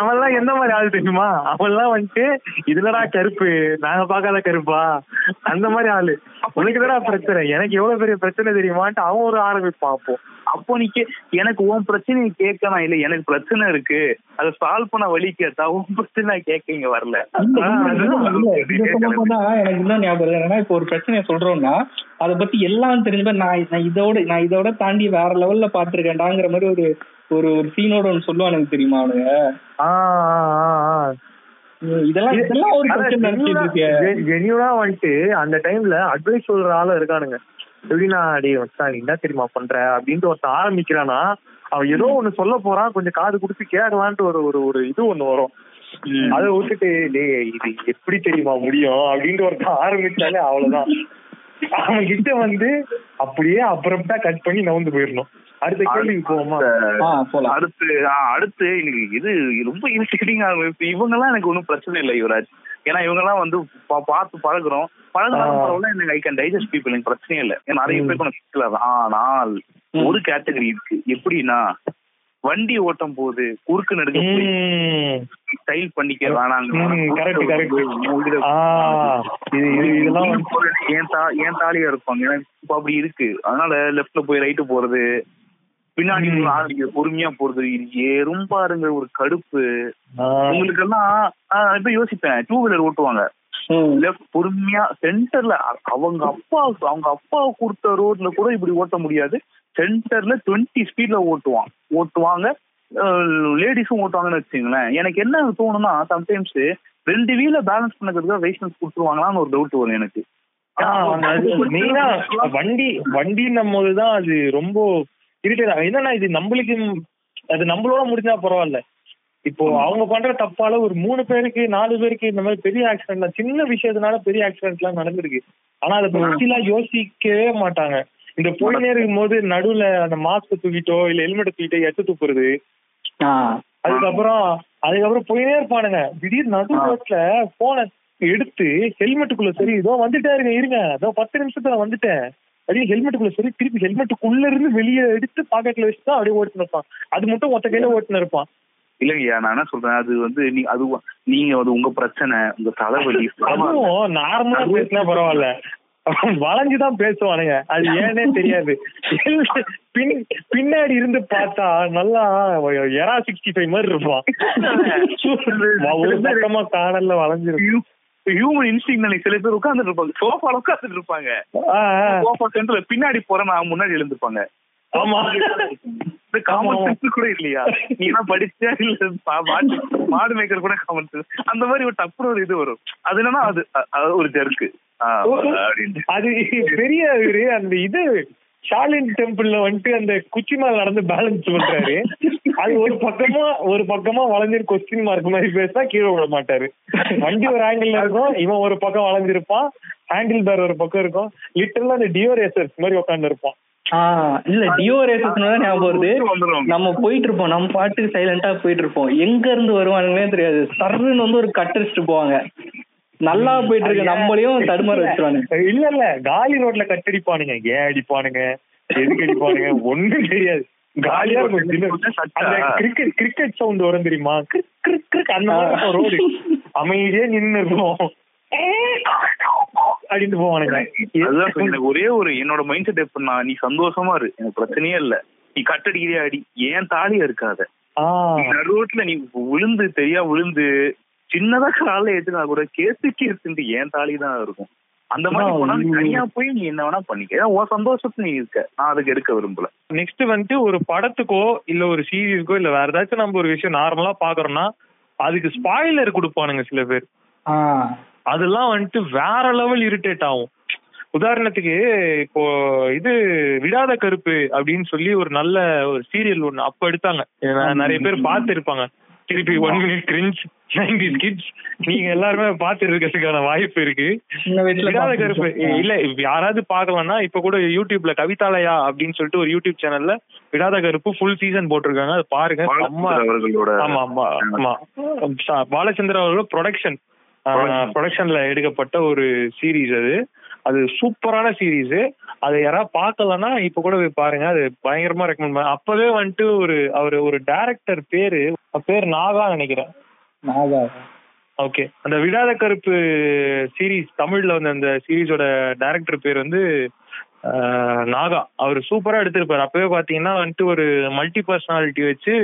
A: அவன்லாம் எந்த மாதிரி ஆள் தெரியுமா? அவன்லாம் வந்துட்டு இதுலடா கருப்பு நாங்க பாக்காத கருப்பா? அந்த மாதிரி ஆளு. உனக்கு பிரச்சனை? எனக்கு எவ்வளவு பெரிய பிரச்சனை தெரியுமான்ட்டு அவன் ஒரு ஆரம்பிப்பான் அப்போ.
C: அப்போ நீ எனக்கு உன் பிரச்சனையை கேட்கலாம் இல்ல. எனக்கு பிரச்சனை இருக்கு. அதை சால்வ் பண்ண வழி கேட்டா உன் பிரச்சனை கேட்க இங்க வரல.
B: எனக்கு இன்னும் ஞாபகம் என்னன்னா இப்போ ஒரு பிரச்சனையை சொல்றோம்னா அதை பத்தி எல்லாம் தெரிஞ்ச நான் நான் இதோட நான் இதோட தாண்டி வேற லெவல்ல பாத்துருக்கேன்டாங்கிற மாதிரி ஒரு ஒரு ஒரு சீனோட ஒன்று சொல்லுவானுங்க தெரியுமா அவனுங்க? இதெல்லாம் இதெல்லாம் ஒரு
A: ஜெனியூனா வந்துட்டு அந்த டைம்ல அட்வைஸ் சொல்ற ஆளும் இருக்கானுங்க. எப்படின்னா அடி வச்சா என்ன தெரியுமா பண்ற? அப்படின்ட்டு ஒருத்தன் ஆரம்பிக்கிறானா அவன் ஏதோ ஒண்ணு சொல்ல போறான் கொஞ்சம் காது குடுத்து கேட்கலான்ட்டு ஒரு ஒரு ஒரு இது ஒண்ணு வரும். அதை விட்டுட்டு டேய் இது எப்படி தெரியுமா முடியும்? அப்படின்ட்டு ஒருத்தன் ஆரம்பிச்சாலே அவ்வளவுதான். அவன் கிட்ட வந்து அப்படியே அப்புறம்டா கட் பண்ணி நவுந்து போயிடணும். அடுத்த கேள்விக்கு போவோமா?
C: அடுத்து அடுத்து எனக்கு இது ரொம்ப இரிட்டேட்டிங் ஆகும் இவங்க எல்லாம் எனக்கு ஒன்றும் பிரச்சனை இல்லை யுவராஜ். ஏன்னா இவங்க எல்லாம் வந்து பார்த்து பழகுறோம். பழகுறவங்க எனக்கு ஐ கேன் டைஜஸ்ட் பீப்புள் எனக்கு பிரச்சனையே இல்லை. நிறைய பேருக்கு உனக்கு சிக்கல ஆனால் ஒரு கேட்டகரி இருக்கு. எப்படின்னா வண்டி ஓட்டும் போது குறுக்கு நடுக்க ஸ்டைல் பண்ணிக்க ஏன் தாலியா இருப்பாங்க இப்ப அப்படி இருக்கு. அதனால லெப்ட்ல போய் ரைட்டு போறது பின்னாடி பொறுமையா போறது ஏறும் பாருங்க ஒரு கடுப்பு. உங்களுக்கு எல்லாம் இப்ப யோசிப்பேன் டூ வீலர் ஓட்டுவாங்க. பொறுமையா சென்டர்ல அவங்க அப்பா அவங்க அப்பா கொடுத்த ரோட்ல கூட இப்படி ஓட்ட முடியாது. சென்டர்ல டுவெண்ட்டி ஸ்பீட்ல ஓட்டுவான். ஓட்டுவாங்க லேடிஸும் ஓட்டுவாங்கன்னு வச்சுங்களேன் எனக்கு என்ன தோணும்னா சம்டைம்ஸ் ரெண்டு வீல பேலன்ஸ் பண்ணதுக்கு லைசன்ஸ் கொடுத்துருவாங்களான்னு ஒரு டவுட் வரும் எனக்கு.
A: மெயினா வண்டி வண்டின்னும் போதுதான் அது ரொம்ப இரிட்டேட் என்னன்னா இது நம்மளுக்கு அது நம்மளோட முடிஞ்சா பரவாயில்ல. இப்போ அவங்க பண்ற தப்பால ஒரு மூணு பேருக்கு நாலு பேருக்கு இந்த மாதிரி பெரிய ஆக்சிடென்ட் சின்ன விஷயத்தினால பெரிய ஆக்சிடென்ட் எல்லாம் நடந்திருக்கு. ஆனா அதை பற்றிலாம் யோசிக்கவே மாட்டாங்க. இந்த போயினே இருக்கும் போது நடுவுல அந்த மாஸ்க் தூக்கிட்டோ இல்ல ஹெல்மெட் தூக்கிட்டோ எட்டு துப்புறது. அதுக்கப்புறம் அதுக்கப்புறம் போயினே இருப்பானுங்க திடீர் நடு ரோட்ல போன எடுத்து ஹெல்மெட்டுக்குள்ள சரி இதோ வந்துட்டே இருங்க இருங்க அதோ பத்து நிமிஷத்துல வந்துட்டேன். அப்படியே ஹெல்மெட்டுக்குள்ள சரி திருப்பி ஹெல்மெட்டுக்குள்ள இருந்து வெளியே எடுத்து பாக்கெட்ல வச்சு தான் அப்படியே ஓட்டுன்னு இருப்பான். அது மட்டும் ஒத்த கையில ஓட்டுன்னு இருப்பான்.
C: இல்லைங்கய்யா நான் என்ன சொல்றேன் அது வந்து நீ அது நீங்க அது உங்க பிரச்சனை உங்க தலைவலி (laughs)
A: நார்மலா பேசினா பரவாயில்ல. வளைஞ்சுதான் பேசுவானுங்க. அது ஏன்னே தெரியாது. பின் பின்னாடி இருந்து பார்த்தா நல்லா எரா சிக்ஸ்டி ஃபைவ் மாதிரி இருப்பான். (laughs) ஒரு பக்கமா காணல்ல வளைஞ்சிருக்கும்.
C: ஹியூமன் இன்ஸ்டிங் சில பேர் உட்காந்துட்டு இருப்பாங்க. சோஃபால உட்காந்துட்டு இருப்பாங்க. சோஃபா சென்டர்ல பின்னாடி போற நான் முன்னாடி எழுந்திருப்பாங்க. காமன் கூட இல்லையா? நீ படிச்சா இல்ல மாடு மேய்க்கிற கூட காமன் அந்த மாதிரி ஒரு டப்புற ஒரு இது வரும். அது என்னன்னா அது ஒரு ஜருக்கு
A: அது பெரிய அந்த இது ஷாலின் டெம்பிள்ல வந்துட்டு அந்த குச்சி மேல நடந்து பேலன்ஸ் பண்றாரு. அது ஒரு பக்கமா ஒரு பக்கமா வளைஞ்சிரு கொஸ்டின் மார்க் மாதிரி பேசா கீழே விட மாட்டாரு. வண்டி ஒரு ஆங்கிள் இருக்கும் இவன் ஒரு பக்கம் வளைஞ்சிருப்பான் ஹேண்டில் பேர் ஒரு பக்கம் இருக்கும் லிட்டர்ல அந்த டியோ ரேசர்ஸ் மாதிரி உட்காந்து இருப்பான்
B: இல்ல டியோ ரேசஸ் ஞாபகம் வருது. நம்ம போயிட்டு இருப்போம் நம்ம பாட்டுக்கு சைலண்டா போயிட்டு இருப்போம் எங்க இருந்து வருவானுங்களே தெரியாது. சர்ன்னு வந்து ஒரு கட்டடிச்சுட்டு போவாங்க. நல்லா போயிட்டு இருக்கு நம்மளையும் தடுமாற வச்சிருவானுங்க.
A: இல்ல இல்ல காலி ரோட்ல கட்டடிப்பானுங்க. ஏன் அடிப்பானுங்க? எதுக்கு அடிப்பானுங்க? ஒண்ணும் தெரியாது. காலியா கிரிக்கெட் கிரிக்கெட் சவுண்ட் வரும் தெரியுமா? அந்த மாதிரி ரோடு. அமைதியே நின்னு இருக்கும். அப்படின்னு போவானுங்க.
C: எனக்கு ஒரே ஒரு என்னோட மைண்ட் செட் எப்படின்னா நீ சந்தோஷமா இரு. எனக்கு பிரச்சனையே இல்ல. நீ கட்டடிக்கிறியா அடி. ஏன் தாலியா இருக்காத? ரோட்ல நீ விழுந்து தெரியா விழுந்து சின்னதா காலைல ஏத்துனா கூட கேசு கேசுன்ட்டு ஏன் தாலி தான் இருக்கும். அந்த மாதிரி போனா தனியா போய் நீ என்ன வேணா பண்ணிக்க. உன் சந்தோஷத்துக்கு நீ இருக்க. நான் அதுக்கு எடுக்க விரும்பல.
A: நெக்ஸ்ட் வந்துட்டு ஒரு படத்துக்கோ இல்ல ஒரு சீரீஸ்க்கோ இல்ல வேற ஏதாச்சும் நம்ம ஒரு விஷயம் நார்மலா பாக்குறோம்னா அதுக்கு ஸ்பாயிலர் கொடுப்பானுங்க சில பேர். அதெல்லாம் வந்துட்டு வேற லெவல் இரிட்டேட் ஆகும். உதாரணத்துக்கு இப்போ இது விடாத கருப்பு அப்படின்னு சொல்லி ஒரு நல்ல ஒரு சீரியல் ஒண்ணு அப்ப எடுத்தாங்க. நிறைய பேர் பார்த்து இருப்பாங்க திருப்பி one minute cringe ninety kids நீங்க எல்லாருமே பாத்து இருக்கிறதுக்கான வாய்ப்பு இருக்கு. விடாத கருப்பு. இல்ல யாராவது பாக்கலாம்னா இப்ப கூட யூடியூப்ல கவிதாலயா அப்படின்னு சொல்லிட்டு ஒரு யூடியூப் சேனல்ல விடாத கருப்பு ஃபுல் சீசன் போட்டிருக்காங்க. அது பாருங்க.
C: ஆமா
A: ஆமா ஆமா. பாலச்சந்திர அவர்களோட ப்ரொடக்ஷன் ப்ரொடக்ஷன்ல எடுக்கப்பட்ட ஒரு சீரீஸ் அது. அது சூப்பரான சீரீஸ் அது யாராவது பார்க்கலன்னா இப்ப கூட போய் பாருங்க. அது பயங்கரமா ரெக்கமெண்ட் பண்ண அப்பவே வந்துட்டு ஒரு அவர் ஒரு டைரக்டர் பேரு பேர் நாகா நினைக்கிறேன்.
B: நாகா.
A: ஓகே அந்த விடாத கருப்பு சீரீஸ் தமிழ்ல வந்து அந்த சீரீஸோட டைரக்டர் பேர் வந்து நாகா. அவர் சூப்பரா எடுத்திருப்பாரு. அப்பவே பாத்தீங்கன்னா வந்துட்டு ஒரு மல்டி பர்சனாலிட்டி வச்சு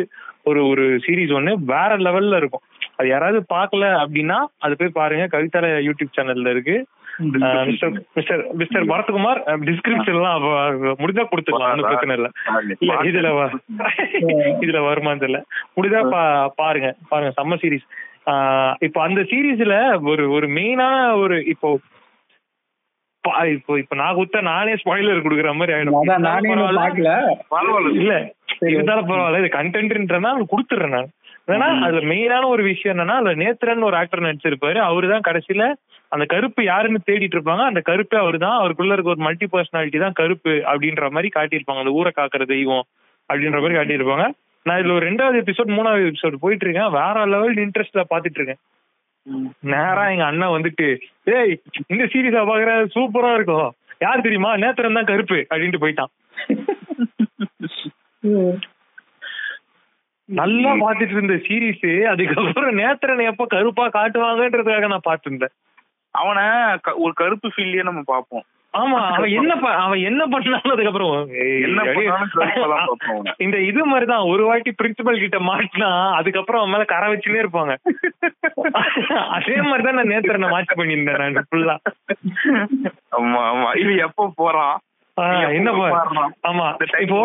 A: ஒரு ஒரு சீரீஸ் ஒண்ணு வேற லெவல்ல இருக்கும். அது யாராவது பார்க்கல அப்படின்னா அது போய் பாருங்க. கவிதால யூடியூப் சேனல்ல இருக்கு. மிஸ்டர் மிஸ்டர் மிஸ்டர் பரத்குமார் டிஸ்கிரிப்ஷன்லாம் முடிஞ்சா கொடுத்துக்கலாம் ஒன்றும் பிரச்சனை இல்ல. இதுல (laughs) இதுல வருமான்னு தெரியல. முடிஞ்சா பாருங்க பாருங்க செம்ம சீரீஸ் இப்போ அந்த சீரீஸ்ல ஒரு ஒரு மெயினா ஒரு இப்போ இப்போ இப்ப நான் குத்த நானே ஸ்பாயிலர் குடுக்குற மாதிரி ஆயிடும். இல்ல இருந்தாலும் பரவாயில்ல இது கண்டென்ட்ன்றனா கொடுத்துறேன் நான். ஏன்னா அதுல மெயினான ஒரு விஷயம் என்னன்னா அதுல நேத்திரன் ஒரு ஆக்டர் நடிச்சிருப்பாரு. அவரு தான் கடைசியில அந்த கருப்பு யாருன்னு தேடிட்டு இருப்பாங்க. அந்த கருப்பே அவரு தான் அவருக்குள்ள இருக்க ஒரு மல்டி பர்சனாலிட்டி தான் கருப்பு அப்படின்ற மாதிரி காட்டியிருப்பாங்க. அந்த ஊரை காக்குற தெய்வம் அப்படின்ற மாதிரி காட்டியிருப்பாங்க. நான் இதுல ஒரு ரெண்டாவது எபிசோட் மூணாவது எபிசோட் போயிட்டு இருக்கேன் வேற லெவல் இன்ட்ரெஸ்ட்ல பாத்துட்டு இருக்கேன் நேரா எங்க அண்ணன் வந்துட்டு ஏய் இந்த சீரீஸா பாக்குற சூப்பரா இருக்கும். யார் தெரியுமா? நேத்திரம் தான் கருப்பு. அப்படின்ட்டு போயிட்டான். நல்லா பாத்துட்டு இருந்த சீரீஸ் அதுக்கப்புறம் நேத்திரனை எப்ப கருப்பா காட்டுவாங்கன்றதுக்காக நான் பாத்துருந்தேன்
C: அவனை ஒரு கருப்பு ஃபீல்லையே நம்ம பாப்போம்
A: ஆமா அவன் என்ன அவன் என்ன பண்ணாலும் அதுக்கப்புறம் இந்த இது மாதிரிதான் ஒரு வாட்டி பிரின்சிபல் கிட்ட மாட்டினா அதுக்கப்புறம் அவன் மேல கரை வச்சுனே இருப்பாங்க. அதே மாதிரிதான் நான் நேத்திரனை மாற்றி பண்ணியிருந்தேன் நான் ஃபுல்லா
C: ஆமா ஆமா. இது எப்ப போறான்?
A: ஆமா இப்போ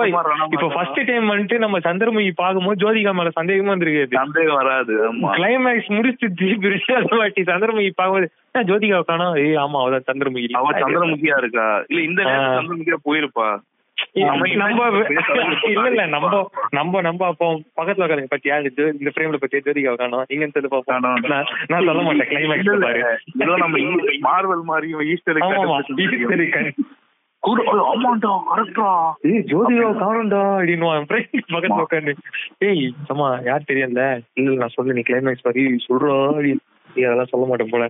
A: இப்போ ஃபர்ஸ்ட் டைம் வந்துட்டு நம்ம சந்திரமுகி பாக்கும்போது ஜோதிகா மேல சந்தேகமா வந்திருக்காது.
C: சந்தேகம் வராது
A: கிளைமேக்ஸ் முடிச்சு திருப்பி வாட்டி சந்திரமுகி பாக்கும்போது ஜோதிகா காணோம் ஏய் ஆமா அவதான் சந்திரமுகி.
C: அவ சந்திரமுகியா இருக்கா? இல்ல இந்த சந்திரமுகியா போயிருப்பா?
A: நம்ம இல்ல இல்ல நம்ம நம்ம நம்ம அப்போ பக்கத்துல உட்காருங்க பத்தியா இந்த ஃப்ரேம்ல பத்தியா ஜோதிகா காணோம் நீங்க சொல்லி பாப்போம். நான் சொல்ல மாட்டேன் கிளைமேக்ஸ் பாரு.
C: ஏதோ நம்ம மார்வல் ஈஸ்டர்
A: ஈஸ்டர்
C: ஆமாண்டா கரெக்டா
A: ஏய் ஜோதிகா காணும்டா அப்படின்னு பக்கத்துல உட்காந்து ஏய் அம்மா யார் தெரியல இல்ல நான் சொல்ல நீ கிளைமேக்ஸ் பத்தி சொல்றோம் நீ அதெல்லாம் சொல்ல மாட்டேன் போல.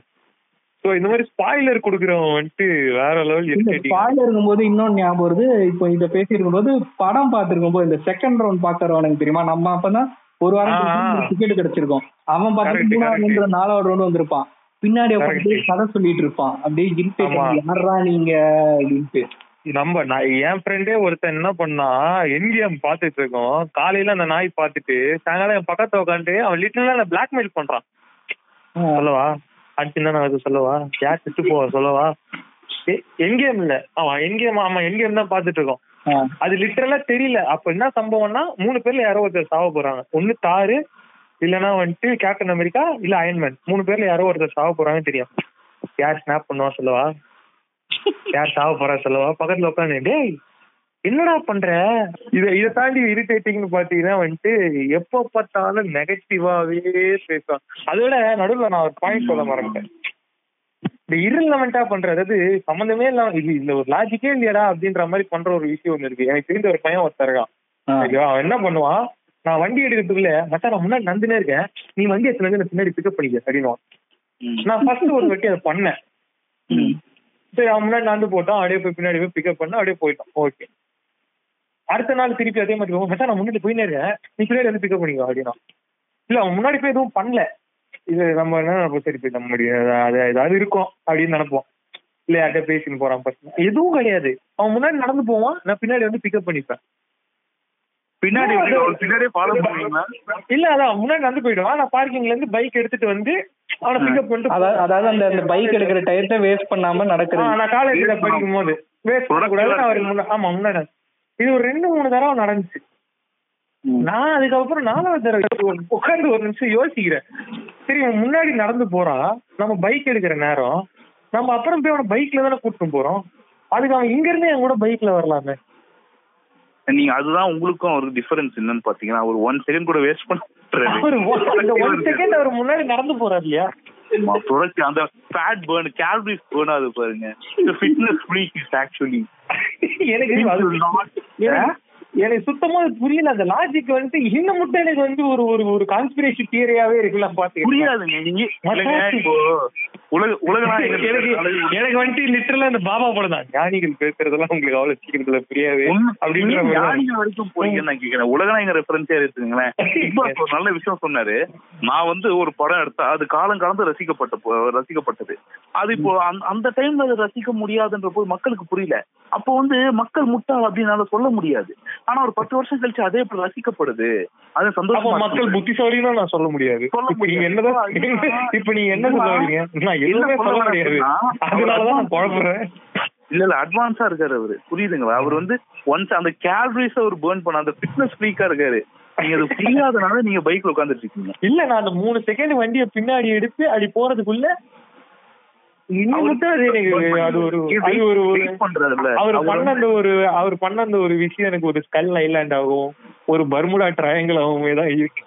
A: சோ இந்த மாதிரி ஸ்பாயிலர் குடுக்குறவன் வந்துட்டு வேற லெவல்
B: ஸ்பாயிலர் இருக்கும்போது இன்னொன்னு ஞாபகம் வருது. இப்போ இத பேசியிருக்கும் போது படம் பார்த்திருக்கும் போது இந்த செகண்ட் ரவுண்ட் பாக்குறவனுக்கு தெரியுமா? நம்ம அப்பதான் ஒரு வாரம் டிக்கெட் கிடைச்சிருக்கோம். அவன் பார்த்து நாலாவது ரவுண்ட் வந்திருப்பான். பின்னாடி உட்காந்து கதை சொல்லிட்டு இருப்பான். அப்படியே இரிட்டேட் யாரா நீங்க? அப்படின்ட்டு.
A: நம்ம நான் என் ஃப்ரெண்டே ஒருத்தன் என்ன பண்ணா என்ஜிஎம் பாத்துட்டு இருக்கோம்? காலையில அந்த நாய் பாத்துட்டு சாயங்காலம் என் பக்கத்துல உட்காந்து அவன் லிட்டரலா என்ன பிளாக்மெயில் பண்றான். சொல்லவா? என்ன நடக்குது சொல்லவா? யார் செத்து போவா சொல்லவா? எங்கேயும் இல்ல. அவன் எங்கேயும் ஆமா எங்கேயும் தான் பாத்துட்டு இருக்கோம். அது லிட்டரலா தெரியல. அப்ப என்ன சம்பவம்னா மூணு பேர்ல யாரோ ஒருத்தர் சாவ போறாங்க. ஒண்ணு தாரு இல்லனா வந்துட்டு கேப்டன் அமெரிக்கா இல்ல அயன்மேன் மூணு பேர்ல யாரோ ஒருத்தர் சாவ போறாங்க தெரியும். யார் ஸ்னாப் பண்ணுவா சொல்லவா? யார் சாவ போறா சொல்லவா? பக்கத்துல உட்காந்து டேய் என்னடா பண்ற? இத இத தாண்டி இரிட்டேட்டிங்னு பாத்தீங்கன்னா வந்துட்டு எப்ப பார்த்தாலும் நெகட்டிவாவே பேசுவான். அதோட நடுவுல நான் ஒரு பாயிண்ட் சொல்ல மறந்துட்டேன். இந்த irrelevant-ஆ பண்ற அதாவது சம்மந்தமே இல்லாம இது இந்த ஒரு லாஜிக்கே இல்லையடா அப்படின்ற மாதிரி பண்ற ஒரு விஷயம் ஒண்ணு இருக்கு. எனக்கு தெரிஞ்ச ஒரு பையன் ஒருத்தர் இருக்கான். ஓகேவா அவன் என்ன பண்ணுவான்? நான் வண்டி எடுக்கிறதுக்குள்ள மச்சா நான் முன்னாடி நந்துனே இருக்கேன். நீ வண்டி எடுத்து வந்து பின்னாடி பிக்கப் பண்ணிக்க அப்படின்னுவான் நான் ஃபர்ஸ்ட் ஒரு வாட்டி அதை பண்ணேன். சரி அவன் முன்னாடி நடந்து போட்டான். அப்படியே போய் பின்னாடி போய் பிக்கப் பண்ண அப்படியே போயிட்டான். ஓகே. அடுத்த நாள் திருப்பி அதே மாதிரி மச்சா நான் முன்னாடி போயினே இருக்கேன். நீ பின்னாடி வந்து பிக்கப் பண்ணிக்கோ அப்படின்னா. இல்ல அவன் முன்னாடி போய் எதுவும் பண்ணல. இது நம்ம என்ன நினைப்போம்? சரி போய் நம்ம அது ஏதாவது இருக்கும் அப்படின்னு நினைப்போம். இல்ல யார்கிட்ட பேசின்னு போறான் பசங்க. எதுவும் கிடையாது. அவன் முன்னாடி நடந்து போவான். நான் பின்னாடி வந்து பிக்கப் பண்ணிப்பேன்.
C: பின்னாடி பின்னாடி ஃபாலோ பண்ணுவீங்களா
A: இல்ல அதான் முன்னாடி நடந்து போயிடுவான் நான் பார்க்கிங்ல இருந்து பைக் எடுத்துட்டு வந்து அவனை பிக்கப் பண்ணிட்டு
B: அதாவது அந்த அந்த பைக் எடுக்கிற டயத்தை வேஸ்ட் பண்ணாம நடக்கிறது
A: நான் காலேஜ்ல படிக்கும் போது வேஸ்ட் பண்ணக்கூடாது நான் அவருக்கு ஆமா முன்னாடி. இது ஒரு ரெண்டு மூணு தடவை நடந்துச்சு. நான் அதுக்கப்புறம் நாலாவது தடவை உட்காந்து ஒரு நிமிஷம் யோசிக்கிறேன். சரி அவன் முன்னாடி நடந்து போறான் நம்ம பைக் எடுக்கிற நேரம். நம்ம அப்புறம் போய் அவனை பைக்ல தானே கூட்டிட்டு போறோம். அதுக்கு அவன் இங்க இருந்தே என் கூட பைக்ல வரலாமே.
C: நீங்க அதுதான் உங்களுக்கும் ஒரு டிஃபரன்ஸ் என்னன்னு பாத்தீங்கன்னா ஒரு ஒன் செகண்ட் கூட வேஸ்ட்
A: பண்ண ஒன் செகண்ட் அவர் முன்னாடி நடந்து போறாரு இல்லையா?
C: ப்ரொடக்ட் அந்த ஃபேட் பர்ன் கேலரிஸ் பர்ன் ஆகுது பாருங்க. ஃபிட்னஸ் ஃப்ரீக் இஸ் ஆக்சுவலி
A: எனக்கு எனக்கு சுத்தமா புரியல. அந்த லாஜிக் வந்து இன்னும் மட்டும் எனக்கு வந்து ஒரு ஒரு ஒரு கான்ஸ்பிரேஷன் தியரியாவே இருக்குல்ல பாத்து
C: புரியாதுங்க. இப்போ உலக உலக (laughs)
A: எனக்கு எனக்கு வந்துட்டு லிட்டரலா இந்த பாபா படம் தான். ஞானிகள் பேசுறதெல்லாம் உங்களுக்கு அவ்வளவு சீக்கிரத்துல புரியாது அப்படின்ற
C: ஞானிகள் வரைக்கும் போய் நான் கேக்குறேன். உலகநாயக ரெஃபரன்ஸே எடுத்துங்களேன் இப்போ (laughs) ஒரு நல்ல விஷயம் சொன்னாரு. நான் வந்து ஒரு படம் எடுத்தா அது காலம் கலந்து ரசிக்கப்பட்ட ரசிக்கப்பட்டது. அது இப்போ அந்த டைம்ல அதை ரசிக்க முடியாதுன்ற போது மக்களுக்கு புரியல. அப்போ வந்து மக்கள் முட்டாள் அப்படின்னால சொல்ல முடியாது. ஆனா ஒரு பத்து வருஷம் கழிச்சு அதே இப்ப ரசிக்கப்படுது. அது சந்தோஷம்
A: மக்கள் புத்திசாலின்னு நான் சொல்ல முடியாது. இப்ப நீங்க என்னதான் இப்ப நீங்க என்ன சொல்ல வரீங்க நான் எதுவுமே சொல்ல முடியாது. அதனாலதான் நான் குழப்புறேன்
C: இல்ல இல்ல அட்வான்ஸா இருக்காரு அவரு. புரியுதுங்களா? அவர் வந்து ஒன்ஸ் அந்த கேலரிஸ் அவர் பேர்ன் பண்ண அந்த ஃபிட்னஸ் ஃப்ரீக்கா இருக்காரு. நீங்க அது புரியாதனால நீங்க பைக்ல உட்காந்துட்டு இருக்கீங்க.
A: இல்ல நான் அந்த மூணு செகண்ட் வண்டியை பின்னாடி எடுத்து அப்படி போறதுக்குள்ள அது ஒரு அது ஒரு அவர் பண்ண அந்த ஒரு அவர் பண்ண அந்த ஒரு விஷயம் எனக்கு ஒரு ஸ்கல் ஐலாண்ட் ஆகும். ஒரு பர்முடா ட்ரையாங்கிள் ஆகுமே தான் இருக்கு.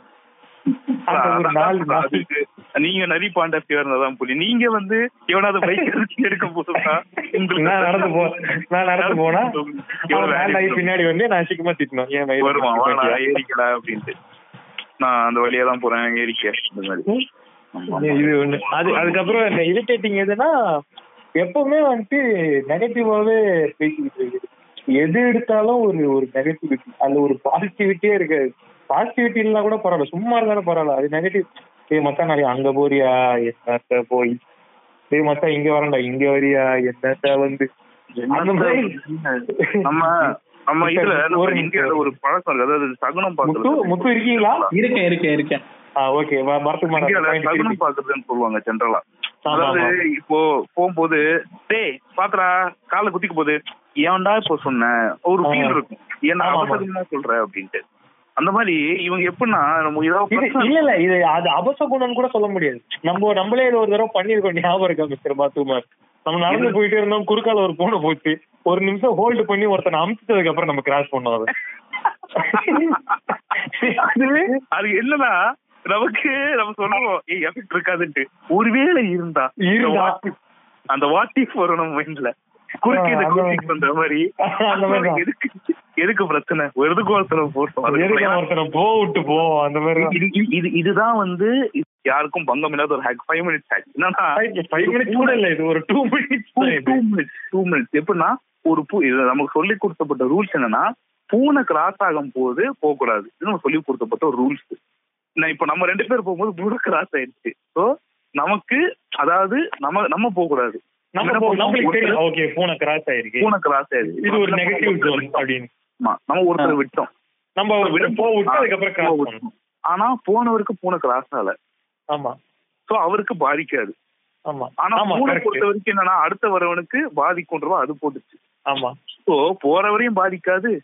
C: நீங்க நரி பாண்டா தான் புள்ளி நீங்க வந்து எவனாவது பைக் எடுக்க போதுனா
A: நான் நடந்து போ நான் நடந்து போனா பின்னாடி வந்து நான் சீக்கிரமா திட்டணும். ஏன்
C: வருவான் ஏறிக்கடா அப்படின்ட்டு. நான் அந்த வழியா தான் போறேன். ஏறிக்க. இந்த மாதிரி.
A: இது ஒண்ணு. அது அதுக்கப்புறம் இந்த இரிட்டேட்டிங் எதுனா எப்பவுமே வந்துட்டு நெகட்டிவாவே பேசிக்கிட்டு எது எடுத்தாலும் ஒரு ஒரு நெகட்டிவிட்டி அந்த ஒரு பாசிட்டிவிட்டியே இருக்காது. பாசிட்டிவிட்டி இல்லைனா கூட பரவாயில்ல. சும்மா இருந்தாலும் பரவாயில்ல. அது நெகட்டிவ் ஏய் மச்சா நாளைக்கு அங்க போறியா? என்னத்த போய். ஏய் மச்சா இங்க வரண்டா இங்க வரியா? என்னத்த வந்து.
C: நம்ம நம்ம இதுல ஒரு இந்தியால ஒரு பழக்கம் இருக்கு. அதாவது சகுனம்
A: பார்க்கறது முத்து இருக்கீங்களா?
B: இருக்கேன் இருக்கேன் இருக்கேன்.
A: ஓகே.
C: சகுனம் பாக்குறதுன்னு சொல்லுவாங்க ஜென்ரலா அதாவது இப்போ போகும்போது டேய் பாத்துறா கால குத்திக்க போகுது. ஏன்டா இப்போ சொன்ன? ஒரு ஃபீல் இருக்கும். ஏன்னா அவசரமா சொல்ற அப்படின்ட்டு. அந்த மாதிரி இவங்க எப்படின்னா நம்ம
A: இல்ல இல்ல இது அது அபசகுணம் கூட சொல்ல முடியாது. நம்ம நம்மளே இது ஒரு தடவை பண்ணிருக்கோம் ஞாபகம் இருக்கா மிஸ்டர் பாத்துமார் நம்ம நடந்து போயிட்டே இருந்தோம் குறுக்கால ஒரு போன போச்சு ஒரு நிமிஷம் ஹோல்டு பண்ணி ஒருத்தனை அமுச்சதுக்கு அப்புறம் நம்ம கிராஸ் பண்ணோம் அதை.
C: அது என்னன்னா நமக்கு நம்ம சொல்லுவோம் ஏய் எஃபெக்ட் இருக்காதுன்ட்டு. ஒருவேளை இருந்தா
A: இருந்தா.
C: அந்த வாட்டி வரணும் மைண்ட்ல குறுக்கீடு பண்ற மாதிரி. அந்த மாதிரி எதுக்கு எதுக்கு பிரச்சனை? எதுக்கு ஒருத்தனை போட்டோம்
A: ஒருத்தனை போ அந்த மாதிரி
C: இது இதுதான் வந்து யாருக்கும் பங்கம் இல்லாத ஒரு ஹேக் ஃபைவ் மினிட்ஸ் ஹேக் என்னன்னா
A: கூட இல்ல இது ஒரு two minutes
C: two minutes two minutes எப்படின்னா ஒரு பூ இது நமக்கு சொல்லி கொடுத்தப்பட்ட ரூல்ஸ் என்னன்னா பூனை கிராஸ் ஆகும் போது போக கூடாது இது நம்ம சொல்லி கொடுத்தப்பட்ட ஒரு ரூல்ஸ் நான் இப்ப நம்ம ரெண்டு பேர் போகும்போது பூனை கிராஸ் ஆயிடுச்சு. ஸோ நமக்கு அதாவது நம்ம நம்ம போக கூடாது
A: ஓகே பூனை கிராஸ் ஆயிருக்கு.
C: பூனை கிராஸ் ஆயிருக்கு.
A: இது ஒரு நெகட்டிவ் ஜோன் அப்படின்னு.
C: நம்ம ஒருத்தர் விட்டோம்.
A: நம்ம விட்டு விட்டு அதுக்கப்புறம்
C: ஆனா போனவருக்கு பூனை கிராஸ் ஆகல.
A: ஆமா.
C: சோ அவருக்கு பாதிக்காது.
A: ஆமா.
C: ஆனா பூனை பொறுத்த வரைக்கும் என்னன்னா அடுத்த வரவனுக்கு பாதிக்கும்ன்றவா அது போட்டுச்சு.
A: ஆமா.
C: சோ போறவரையும் பாதிக்காது.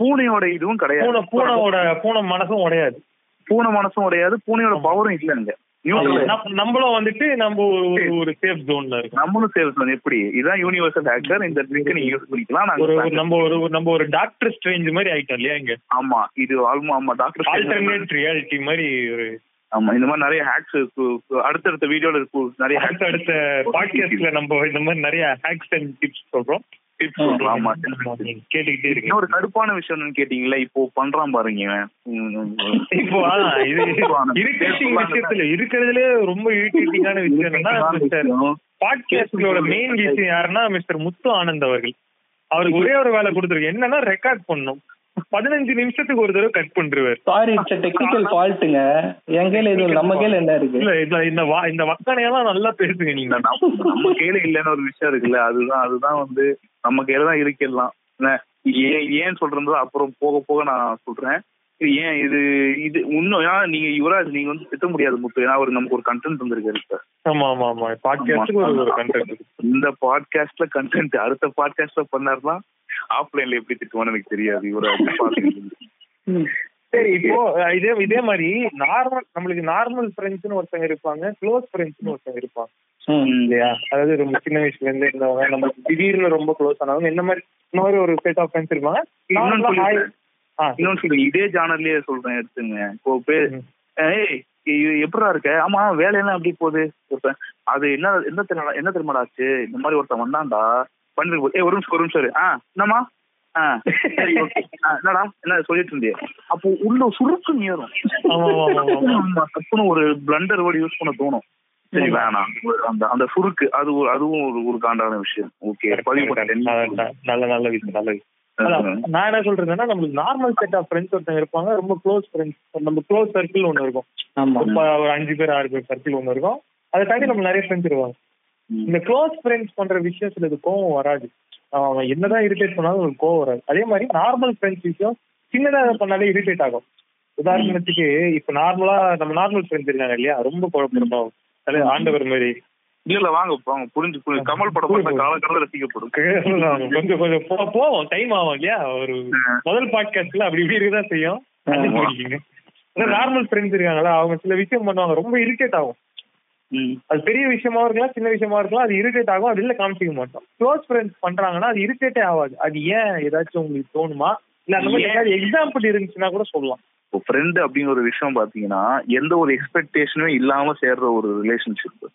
C: பூனையோட இதுவும் கிடையாது.
A: பூனையோட பூனை மனசும் உடையாது.
C: பூனை மனசும் உடையாது. பூனையோட பவரும் இல்லைங்க.
A: நம்மளும் வந்துட்டு நம்ம ஒரு சேஃப் ஜோன்ல இருக்கோம்.
C: நம்மளும் சேஃப் ஜோன் எப்படி? இதான் யூனிவர்சல் ஹேக்கர் இந்த ட்ரிக் நீங்க யூஸ் பண்ணிக்கலாம்.
A: ஒரு நம்ம ஒரு நம்ம ஒரு டாக்டர் ஸ்ட்ரேஞ்ச் மாதிரி ஆயிட்டோம் இல்லையா இங்க?
C: ஆமா. இது ஆல்மோ ஆமா. டாக்டர்
A: ஆல்டர்னேட் ரியாலிட்டி மாதிரி ஒரு
C: ஆமா. இந்த மாதிரி நிறைய ஹேக்ஸ் அடுத்தடுத்த வீடியோல இருக்கு. நிறைய
A: அடுத்த அடுத்த பாட்காஸ்ட்ல நம்ம இந்த மாதிரி நிறைய ஹேக்ஸ் அண்ட் டிப்ஸ் சொல்றோம்.
C: ஒரு கடுப்பான விஷயம் கேட்டீங்களா? இப்போ பண்றான் பாருங்க.
A: இப்போ விஷயத்துல இருக்கிறதுல ரொம்ப இரிட்டேட்டிங்கான விஷயம் என்னன்னா பாட்காஸ்டோட மெயின் விஷயம். யாருன்னா மிஸ்டர் முத்து ஆனந்த் அவர்கள். அவருக்கு ஒரே ஒரு வேலை கொடுத்துருக்கு. என்னன்னா ரெக்கார்ட் பண்ணும் பதினஞ்சு நிமிஷத்துக்கு ஒரு தடவை கட் பண்ணிருவாரு
B: சாரி இட்ஸ் டெக்னிக்கல் ஃபால்ட்டுங்க என் கையில இது நம்ம கையில என்ன இருக்கு?
A: இல்ல இந்த இந்த வா இந்த வக்கனையெல்லாம் நல்லா பேசுங்க நீங்க.
C: நம்ம கையில இல்லன்னு ஒரு விஷயம் இருக்குல்ல அதுதான் அதுதான் வந்து நம்ம கையில தான் இருக்கலாம் ஏன் ஏன் சொல்றது அப்புறம் போக போக நான் சொல்றேன். ஏன் இது இது இன்னும் நீங்க யுவராஜ் நீங்க வந்து திட்ட முடியாது முத்து. ஏன்னா அவர் நமக்கு ஒரு கண்டென்ட் வந்திருக்காரு சார்
A: ஆமா ஆமா ஆமா. ஒரு கண்டென்ட்
C: இந்த பாட்காஸ்ட்ல கண்டென்ட் அடுத்த பாட்காஸ்ட்ல பண்ணாருன்னா ஆஃப்லைன்ல எப்படி திட்டுவான்னு எனக்கு தெரியாது. யுவராஜ்
A: சரி இப்போ இதே இதே மாதிரி நார்மல் நம்மளுக்கு நார்மல் ஃப்ரெண்ட்ஸ்னு ஒருத்தங்க இருப்பாங்க. க்ளோஸ் ஃப்ரெண்ட்ஸ்னு ஒருத்தங்க இருப்பாங்க. இல்லையா? அதாவது ரொம்ப சின்ன வயசுல இருந்து இருந்தவங்க நம்ம திடீர்னு ரொம்ப க்ளோஸ் ஆனவங்க இந்த மாதிரி இந்த மாதிரி ஒரு செட் ஆஃப் ஃப்ரெண்ட்ஸ் இருப்பாங்க.
C: இன்னொன்னு சொல்லு இதே ஜானர்லயே சொல்றேன் எடுத்துங்க. இப்போ பேர் ஏய் எப்படா இருக்க? ஆமா வேலையெல்லாம் எப்படி போகுது? அது என்ன என்ன தெரியுமா என்ன தெரியுமாடா ஆச்சு? இந்த மாதிரி ஒருத்தன் வந்தான்டா. பண்ணி ஏ ஒரு நிமிஷம் ஒரு நிமிஷம் ஆ என்னம்மா? என்னடா என்ன சொல்லிட்டு இருந்தே அப்போ உள்ள சுருக்கு ஏறும் தப்புன்னு ஒரு பிளண்டர் வேர்டு யூஸ் பண்ண தோணும். சரி வேணாம். அந்த அந்த சுருக்கு அது அதுவும் ஒரு ஒரு காண்டான விஷயம். ஓகே பதிவு
A: நல்ல நல்ல விஷயம் நல்ல விஷயம். நான் என்ன சொல்றேன்னா நம்மளுக்கு நார்மல் செட் ஆஃப் ஃப்ரெண்ட்ஸ் ஒருத்தங்க இருப்பாங்க. ரொம்ப க்ளோஸ் ஃப்ரெண்ட்ஸ் நம்ம க்ளோஸ் சர்க்கிள் ஒன்று இருக்கும். ஒரு அஞ்சு பேர் ஆறு பேர் சர்க்கிள் ஒன்று இருக்கும். அதை தாண்டி நம்ம நிறைய ஃப்ரெண்ட்ஸ் இருப்பாங்க. இந்த க்ளோஸ் ஃப்ரெண்ட்ஸ் பண்ற விஷயம் இது கோவம் வராது. அவன் என்னதான் இரிட்டேட் பண்ணாலும் ஒரு கோவம் வராது. அதே மாதிரி நார்மல் ஃப்ரெண்ட்ஸ் விஷயம் சின்னதாக பண்ணாலே இரிட்டேட் ஆகும். உதாரணத்துக்கு இப்ப நார்மலா நம்ம நார்மல் ஃப்ரெண்ட்ஸ் இருக்காங்க இல்லையா? ரொம்ப குழப்பம். ஆண்டவர் மாதிரி.
C: இல்ல வாங்க வாங்க புரிஞ்சு புரிஞ்சு. கமல் படம் பார்த்தா காலகாலம் ரசிக்கப்படும். (laughs)
A: கொஞ்சம் கொஞ்சம் போவோம். டைம் ஆகும் இல்லையா? ஒரு முதல் பாட்காஸ்ட்ல அப்படி இப்படி இருக்கதான் செய்யும். நார்மல் ஃப்ரெண்ட்ஸ் இருக்காங்களா அவங்க சில விஷயம் பண்ணுவாங்க. ரொம்ப இரிட்டேட் ஆகும். அது பெரிய விஷயமா இருக்கலாம் சின்ன விஷயமா இருக்கலாம் அது இரிட்டேட் ஆகும். அது இல்ல காமிச்சிக்க மாட்டோம். க்ளோஸ் ஃப்ரெண்ட்ஸ் பண்றாங்கன்னா அது இரிட்டேட்டே ஆகாது. அது ஏன் ஏதாச்சும் உங்களுக்கு தோணுமா? இல்ல அந்த மாதிரி ஏதாவது எக்ஸாம்பிள் இருந்துச்சுன்னா கூட சொல்லலாம்.
C: ஃப்ரெண்ட் அப்படின்னு ஒரு விஷயம் பாத்தீங்கன்னா எந்த ஒரு எக்ஸ்பெக்டேஷனும் இல்லாம சேர்ற ஒரு ரிலேஷன்ஷிப்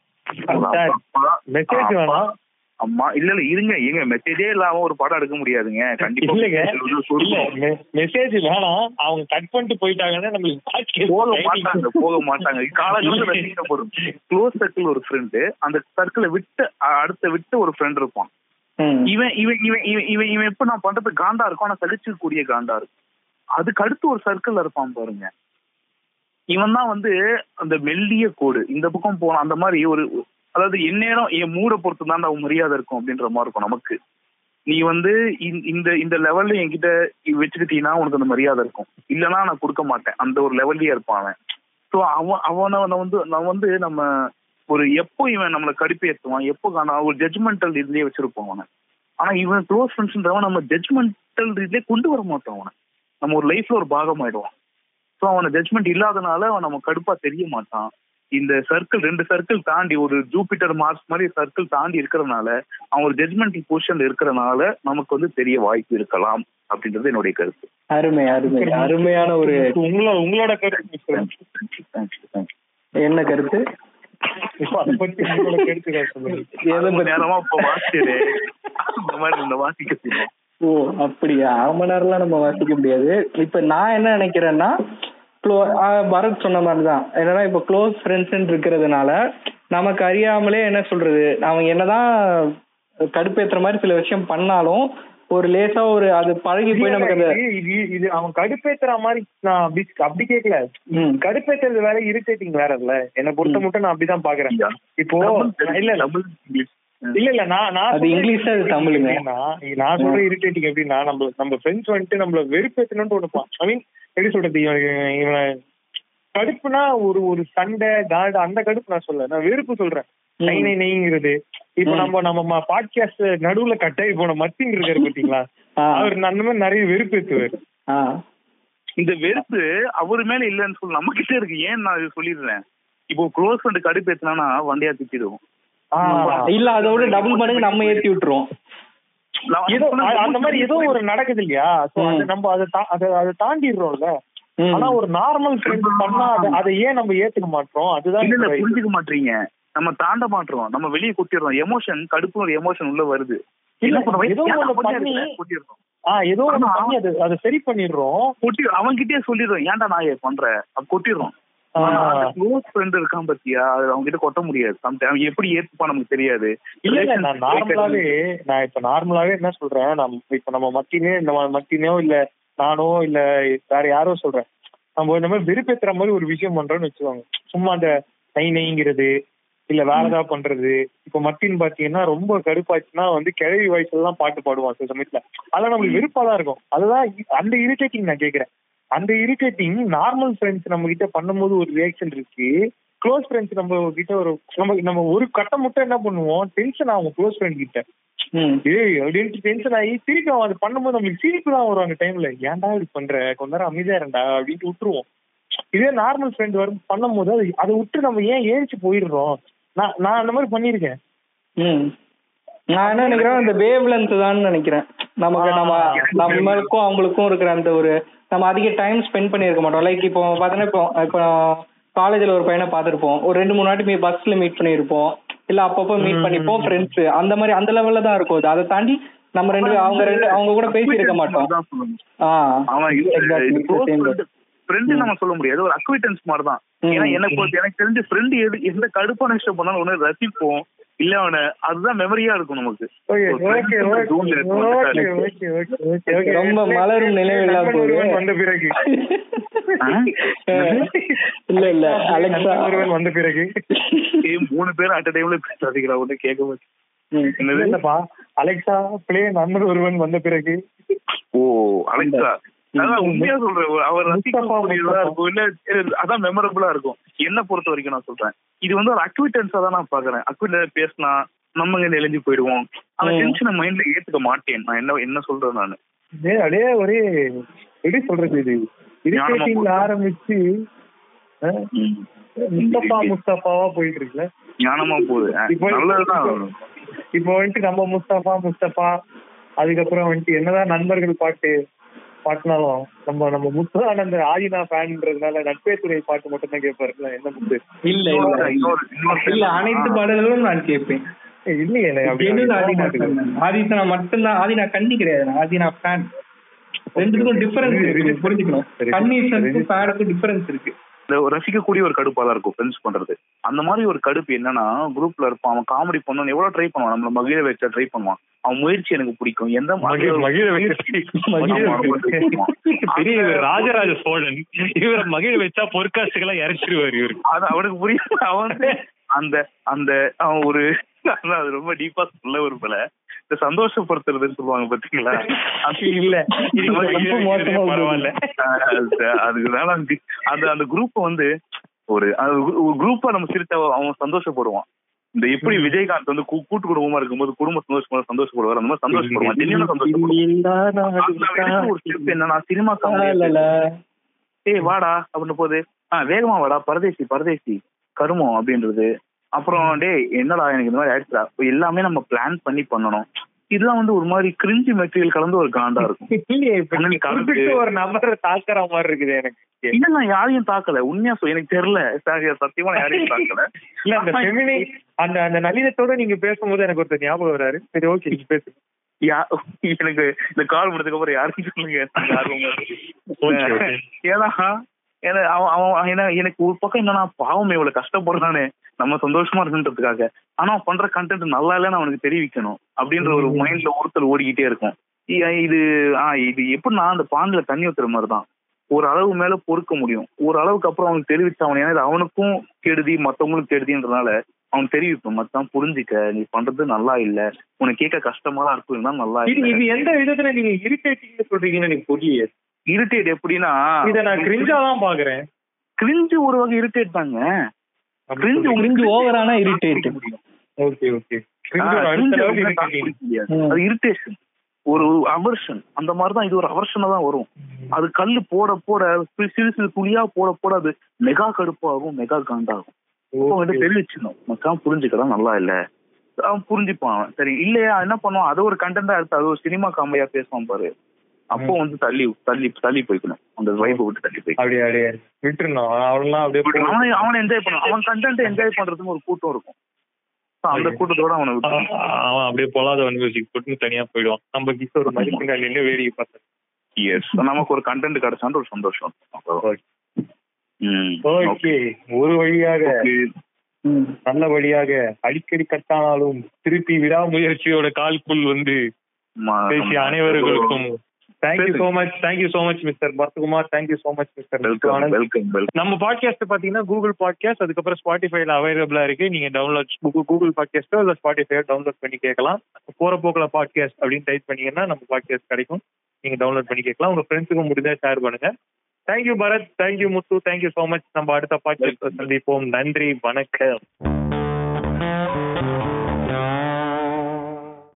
A: மெசேஜ் வேணாம்.
C: அம்மா இல்ல இல்ல இருங்க இருங்க. மெசேஜே இல்லாம ஒரு படம் எடுக்க முடியாதுங்க. கண்டிப்பா
A: மெசேஜ் வேணாம். அவங்க கட் பண்ணிட்டு போயிட்டாங்கன்னா நம்மளுக்கு
C: போக மாட்டாங்க போக மாட்டாங்க. காலகட்டத்தில் ரசிக்கப்படும் க்ளோஸ் சர்க்கிள் ஒரு ஃப்ரெண்டு அந்த சர்க்கிளை விட்டு அடுத்த விட்டு ஒரு ஃப்ரெண்ட் இருப்பான். இவன் இவன் இவன் இவன் இவன் இவன் எப்ப நான் பண்றது? காண்டா இருக்கும் ஆனா சலிச்சுக்கூடிய காண்டா இருக்கும் அதுக்கு அடுத்து ஒரு சர்க்கிள் இருப்பான் பாருங்க. இவன் தான் வந்து அந்த மெல்லிய கோடு. இந்த பக்கம் போன அந்த மாதிரி ஒரு அதாவது எந்நேரம் என் மூட பொறுத்து தான் அவன் மரியாதை இருக்கும் அப்படின்ற மாதிரி இருக்கும் நமக்கு. நீ வந்து இந்த இந்த லெவல்ல என்கிட்ட வச்சுக்கிட்டீங்கன்னா உனக்கு அந்த மரியாதை இருக்கும். இல்லைன்னா நான் கொடுக்க மாட்டேன். அந்த ஒரு லெவல்லயே இருப்பான் அவன். ஸோ அவன் அவனை வந்து நான் வந்து நம்ம ஒரு எப்போ இவன் நம்மளை கடுப்பு ஏற்றுவான் எப்போ காணா ஒரு ஜட்மெண்டல் இதுலயே வச்சிருப்போம் அவனை. ஆனா இவன் க்ளோஸ் ஃப்ரெண்ட்ஸ்ன்றவன் நம்ம ஜட்மெண்டல் ரீதியிலே கொண்டு வர மாட்டோம் அவனை. நம்ம ஒரு லைஃப்ல ஒரு பாகம் ஆயிடுவான் ஸோ அவனை ஜட்மெண்ட் இல்லாதனால அவன் நம்ம கடுப்பா தெரிய மாட்டான். இந்த சர்க்கிள் ரெண்டு சர்க்கிள் தாண்டி ஒரு ஜூபிட்டர் மார்க்ஸ் மாதிரி சர்க்கிள் தாண்டி இருக்கிறதுனால அவன் ஒரு ஜட்மெண்டல் பொசிஷன்ல இருக்கிறதுனால நமக்கு வந்து தெரிய வாய்ப்பு இருக்கலாம் அப்படின்றது என்னுடைய கருத்து.
B: அருமை அருமை. அருமையான ஒரு
A: உங்களோட உங்களோட கருத்து
B: என்ன கருத்து?
C: நேரமா இப்ப வாசிச்சது இந்த மாதிரி இந்த வாசிக்க
B: ஓ அப்படியா? அரை மணி நேரம்லாம் நம்ம வாசிக்க முடியாது. இப்ப நான் என்ன நினைக்கிறேன்னா பரத் சொன்ன மாதிரி தான் என்னன்னா இப்போ க்ளோஸ் ஃப்ரெண்ட்ஸ் இருக்கிறதுனால நமக்கு அறியாமலே என்ன சொல்றது? அவங்க என்னதான் கடுப்பேத்துற மாதிரி சில விஷயம் பண்ணாலும் ஒரு லேசா ஒரு அது பழகி போய் நமக்கு அந்த
A: இது அவன் கடுப்பேத்துற மாதிரி நான் அப்படி அப்படி கேட்கல கடுப்பேத்துறது வேற இரிட்டேட்டிங் வேற இல்ல என்ன பொறுத்த மட்டும் நான் அப்படிதான் பாக்குறேன். இப்போ இல்ல இல்ல இல்ல நான் நான்
B: அது இங்கிலீஷ் அது தமிழுங்க.
A: நான் சொல்ற இரிட்டேட்டிங் எப்படின்னா நம்ம நம்ம ஃப்ரெண்ட்ஸ் வந்துட்டு நம்மள வெறுப்பேத்தணும்னு ஒண்ணுப்பான் ஐ மீன் எப்படி சொல்றது இவன் கடுப்புனா ஒரு ஒரு சண்டை காடு அந்த கடுப்பு நான் சொல்ல நான் வெறுப்பு சொல்றேன். நை நை நெய்ங்கிறது. இப்ப நம்ம நம்ம பாட்காஸ்ட் நடுவுல கட்டாயி போன மத்திங் இருக்காரு பாத்தீங்களா? அவர் அந்த மாதிரி நிறைய வெறுப்பு ஏத்துவாரு
C: இந்த வெறுப்பு அவரு மேல இல்லன்னு சொல்லு நம்ம கிட்ட இருக்கு. ஏன் நான் சொல்லிடுறேன்? இப்போ க்ளோஸ் ஃப்ரெண்ட் கடுப்பு ஏத்தினா வண்டியா திட்டிடுவோம்.
B: இல்ல அதோட டபுள் மடங்கு நம்ம ஏத்தி விட்டுருவோம்.
A: ஏதோ அந்த மாதிரி ஏதோ ஒரு நடக்குது இல்லையா? நம்ம அதை அதை தாண்டிடுறோம்ல. ஆனா ஒரு நார்மல் ஃப்ரெண்ட் பண்ணா அதை ஏன் நம்ம ஏத்துக்க மாட்டோம்? அதுதான்
C: இல்ல புரிஞ்சுக்க மாட்டீங்க. நம்ம தாண்ட மாட்டோம். நம்ம வெளியே கொட்டிடுறோம். எமோஷன் கடுப்பு ஒரு எமோஷன் உள்ள வருது.
A: ஏதோ ஏதோ பண்ணி அது அதை சரி பண்ணிடுறோம்.
C: கொட்டி அவன்கிட்டயே சொல்லிடுறோம். ஏன்டா நான் பண்ற? கொட்டிடுறோம். க்ளோஸ் ஃப்ரெண்ட் இருக்கான் பத்தியா? அது அவங்க கிட்ட கொட்ட முடியாது அவன் எப்படி ஏத்துப்பா நமக்கு தெரியாது.
A: இல்ல நான் நார்மலாவே நான் இப்ப நார்மலாவே என்ன சொல்றேன்? நம்ம இப்ப நம்ம மத்தினே நம்ம மத்தினோ இல்ல நானோ இல்ல வேற யாரோ சொல்றேன். நம்ம இந்த மாதிரி வெறுப்பேத்துற மாதிரி ஒரு விஷயம் பண்றோம்னு வச்சுக்கோங்க. சும்மா அந்த நை நெய்ங்கிறது இல்ல வேற ஏதாவது பண்றது. இப்ப மத்தின்னு பாத்தீங்கன்னா ரொம்ப கடுப்பாச்சுன்னா வந்து கிழவி வயசுல தான் பாட்டு பாடுவான் சில சமயத்துல. அதெல்லாம் நம்மளுக்கு வெறுப்பா தான் இருக்கும். அதுதான் அந்த இரிட்டேட்டிங் நான் கேக்குறேன். அந்த இரிட்டேட்டிங் நார்மல் ஃப்ரெண்ட்ஸ் நம்ம கிட்ட பண்ணும்போது ஒரு ரியாக்ஷன் இருக்கு. க்ளோஸ் ஃப்ரெண்ட்ஸ் நம்ம கிட்ட ஒரு நம்ம நம்ம ஒரு கட்டம் மட்டும் என்ன பண்ணுவோம்? டென்ஷன் ஆகும் க்ளோஸ் ஃப்ரெண்ட் கிட்ட. ஏய் அப்படின்ட்டு டென்ஷன் ஆகி திருப்பி அவன் அது பண்ணும்போது நம்மளுக்கு சிரிப்பு தான் வரும் அந்த டைம்ல ஏன்டா இப்படி பண்ற? கொஞ்ச நேரம் அமைதியா இருண்டா அப்படின்ட்டு விட்டுருவோம். இதே நார்மல் ஃப்ரெண்ட் வரும் பண்ணும்போது அது அதை விட்டு நம்ம ஏன் ஏறிச்சு போயிடுறோம்? நான் நான் அந்த மாதிரி பண்ணிருக்கேன்
B: நான் என்ன நினைக்கிறேன் இந்த வேவ் லென்த் தான் நினைக்கிறேன். நமக்கு நம்ம நம்மளுக்கும் அவங்களுக்கும் இருக்கிற அந்த ஒரு நம்ம அதிக டைம் ஸ்பெண்ட் பண்ணியிருக்க மாட்டோம். லைக் இப்போ பார்த்தோன்னா இப்போ இப்போ காலேஜில் ஒரு பையனை பார்த்துருப்போம். ஒரு ரெண்டு மூணு வாட்டி பஸ்ஸில் மீட் பண்ணியிருப்போம். இல்லை அப்பப்போ மீட் பண்ணிப்போம் ஃப்ரெண்ட்ஸ் அந்த மாதிரி அந்த லெவலில் தான் இருக்கும் அதை தாண்டி நம்ம ரெண்டு அவங்க ரெண்டு அவங்க கூட பேசி இருக்க மாட்டோம்.
C: ஃப்ரெண்டு நம்ம சொல்ல முடியாது. ஒரு அக்விட்டன்ஸ் மாதிரி தான் ஏன்னா எனக்கு எனக்கு தெரிஞ்ச ஃப்ரெண்டு எது எந்த கடுப்பான விஷயம் பண்ணாலும் ஒண்ணு ரசிப்போம். இல்ல அவன அதுதான் மெமரியா இருக்கும் நமக்கு.
B: ரொம்ப மலரும் நினைவுகளா
A: வந்த பிறகு.
B: இல்ல இல்ல. அலெக்சா
A: ஒருவன் வந்த பிறகு.
C: மூணு பேரும் அட் டைம்ல ரசிக்கிறா ஒண்ணு கேட்க மாட்டேன்.
A: அலெக்சா பிளே நண்பர் ஒருவன் வந்த பிறகு.
C: ஓ அலெக்சா உண்மையா சொல்றேன். அவர் ரசிக்கக்கூடியதா இருக்கும். இல்ல அதான் மெமரபிளா இருக்கும். என்ன பொறுத்த வரைக்கும் நான் சொல்றேன். இது வந்து ஒரு அக்விட்டன்ஸா தான் நான் பாக்குறேன் அக்விட்டன் பேசினா நம்ம இங்க நெளிஞ்சு போயிடுவோம். அந்த டென்ஷனை மைண்ட்ல ஏத்துக்க மாட்டேன். நான் என்ன என்ன சொல்றேன் நானு?
A: அப்படியே ஒரே எப்படி சொல்றது இது? இரிட்டேட்டிங்ல ஆரம்பிச்சு முஸ்தபா முஸ்தபாவா போயிட்டு இருக்குல்ல
C: ஞானமா போகுது.
A: இப்போ வந்துட்டு நம்ம முஸ்தபா முஸ்தபா அதுக்கப்புறம் வந்துட்டு என்னதான் நண்பர்கள் பாட்டு பாட்டுனாலும் நம்ம நம்ம முத்தானந்த ஆதினா ஃபேன்ன்றதுனால நட்பே துறை பாட்டு மட்டும் தான் கேட்பாரு என்ன முத்து?
B: இல்ல இல்ல அனைத்து பாடல்களும் நான் கேட்பேன்.
A: இல்லையே
B: ஆதினா மட்டும்தான் ஆதினா கண்ணி கிடையாது. ஆதினா ஃபேன். ரெண்டுக்கும் டிஃபரன்ஸ் இருக்கு. புரிஞ்சுக்கணும். கன்னிஷனுக்கும் ஃபேனுக்கும் டிஃபரன்ஸ் இருக்கு.
C: ரசிக்கக்கூடிய ஒரு கடுப்பா தான் இருக்கும் ஃப்ரெண்ட்ஸ் பண்றது. அந்த மாதிரி ஒரு கடுப்பு என்னன்னா குரூப்ல இருப்பான் அவன் காமெடி பண்ணணும் எவ்வளவு ட்ரை பண்ணுவான் நம்மள மகிழ வச்சா ட்ரை பண்ணுவான். அவன் முயற்சி எனக்கு பிடிக்கும். எந்த
A: மகிழ
D: பெரிய ராஜராஜ சோழன். இவரை மகிழ வச்சா பொற்காசுகளை இறச்சிருவாரு இவரு.
C: அது அவனுக்கு புரியும். அவன் அந்த அந்த அவன் ஒரு அது ரொம்ப டீப்பா சொல்ல விரும்பல. இந்த சந்தோஷப்படுத்துறதுன்னு சொல்லுவாங்க பாத்தீங்களா?
A: இல்ல.
D: பரவாயில்ல.
C: அதுக்குதான் அந்த அந்த குரூப் வந்து ஒரு குரூப்பா நம்ம சிரிச்சா அவன் சந்தோஷப்படுவான். இந்த எப்படி விஜயகாந்த் வந்து கூட்டு குடும்பமா இருக்கும்போது குடும்ப சந்தோஷமா சந்தோஷப்படுவார் அந்த மாதிரி சந்தோஷப்படுவான். ஒரு ஸ்டெப் என்னன்னா சினிமா ஏய் வாடா அப்படின்னு போது ஆஹ் வேகமா வாடா பரதேசி பரதேசி கருமம் அப்படின்றது. அப்புறம் டே என்னடா எனக்கு இந்த மாதிரி ஆயிடுச்சுடா? எல்லாமே நம்ம பிளான் பண்ணி பண்ணணும். இதெல்லாம் வந்து ஒரு மாதிரி கிரிஞ்சி மெட்டீரியல் கலந்து ஒரு காண்டா இருக்கும். (laughs)
A: ஒரு நபரை தாக்குற மாதிரி இருக்குது எனக்கு.
C: இல்ல நான் யாரையும் தாக்கல. உண்மையா எனக்கு தெரியல. சத்தியமா யாரையும் தாக்கல.
A: இல்ல அந்த ஃபெமினி அந்த அந்த நளினத்தோட நீங்க பேசும்போது எனக்கு ஒருத்தர் ஞாபகம் வராரு சரி ஓகே நீங்க பேசு.
C: எனக்கு இந்த கால் முடிஞ்சதுக்கு அப்புறம் யாரும் சொல்லுங்க. (laughs) ஏன்னா ஏன்னா அவன் ஏன்னா எனக்கு ஒரு பக்கம் என்னன்னா பாவம் இவ்வளவு கஷ்டப்படுறானே. நம்ம சந்தோஷமா இருக்குன்றதுக்காக ஆனா அவன் பண்ற கண்டென்ட் நல்லா இல்லைன்னு அவனுக்கு தெரிவிக்கணும் அப்படின்ற ஒரு மைண்ட்ல ஒருத்தர் ஓடிக்கிட்டே இருக்கும். இது ஆஹ் இது எப்படின்னா அந்த பாண்டில தண்ணி ஊத்துற மாதிரிதான். ஒரு அளவு மேல பொறுக்க முடியும். ஒரு அளவுக்கு அப்புறம் அவனுக்கு தெரிவிச்சு அவன் ஏன்னா அவனுக்கும் கெடுதி மத்தவங்களுக்கும் கெடுதின்றதுனால அவன் தெரிவிப்போம் மத்தான் புரிஞ்சுக்க. நீ பண்றது நல்லா இல்ல. உனக்கு கேட்க கஷ்டமா தான் இருக்கும் நல்லா
A: இது எந்த விதத்துல நீங்க இரிட்டேட்டிங் சொல்றீங்கன்னு எனக்கு புரியல.
C: இரிட்டேட் எப்படின்னா
A: இத நான் கிரிஞ்சா தான் பாக்குறேன்
C: கிரிஞ்சு ஒரு வகை இரிட்டேட் தாங்க.
B: கிரிஞ்சு கிரிஞ்சு ஓவரான இரிட்டேட்
A: ஓகே ஓகே
C: அது இரிட்டேஷன் ஒரு அவர்ஷன் அந்த மாதிரிதான் இது ஒரு அவர்ஷனா தான் வரும். அது கல்லு போட போட சிறு சிறு துளியா போட போட அது மெகா கடுப்பாகும் மெகா காண்டாகும். வந்து தெரிவிச்சிடணும் மக்கான் புரிஞ்சுக்கலாம் நல்லா இல்ல. அவன் புரிஞ்சுப்பான். சரி இல்லையா? என்ன பண்ணுவான்? அது ஒரு கண்டென்டா எடுத்து அது ஒரு சினிமா காமெடியா பேசுவான் பாரு. அப்போ வந்து தள்ளி தள்ளி தள்ளி போய்க்கணும். அந்த வைஃபை விட்டு தள்ளி போய்
A: அப்படியே அப்படியே. விட்டுருணும் அவன்லாம் அப்படியே
C: அவனை அவனை என்ஜாய் பண்ணுவான் அவன் கண்டென்ட் என்ஜாய் பண்றதுக்கு ஒரு கூட்டம் இருக்கும். அந்த கூட்டத்தோட அவனை
D: அவன் அப்படியே பொல்லாத மியூசிக் போட்டு தனியா போயிடுவான். நம்ம கிஷோர் மாதிரி பின்னாடி நின்று வேடிக்கை பார்த்தேன்
C: எஸ் நமக்கு ஒரு கண்டென்ட் கிடைச்சான்ற ஒரு சந்தோஷம்.
A: ஓகே ஒரு வழியாக நல்ல வழியாக அடிக்கடி கட்டானாலும்
D: திருப்பி விடாமுயற்சியோட கால்குள் வந்து பேசிய அனைவர்களுக்கும் thank you so much thank you so much mister Bharathkumar thank you so much mister நம்ம பாட்காஸ்ட் பாத்தீங்கன்னா கூகுள் பாட்காஸ்ட் அதுக்கப்புறம் ஸ்பாட்டிஃபைல அவைலபிளா இருக்கு. நீங்க டவுன்லோட் கூகுள் பாட்காஸ்டோ இல்ல ஸ்பாட்டிஃபை டவுன்லோட் பண்ணி கேட்கலாம். போற போக்குல பாட்காஸ்ட் அப்படின்னு டைப் பண்ணீங்கன்னா நம்ம பாட்காஸ்ட் கிடைக்கும். நீங்க டவுன்லோட் பண்ணி கேட்கலாம். உங்க ஃப்ரெண்ட்ஸுக்கும் முடிஞ்சா ஷேர் பண்ணுங்க. Thank you Bharath thank you Muthu thank you so much நம்ம அடுத்த பாட்காஸ்ட் சந்திப்போம். நன்றி வணக்கம்.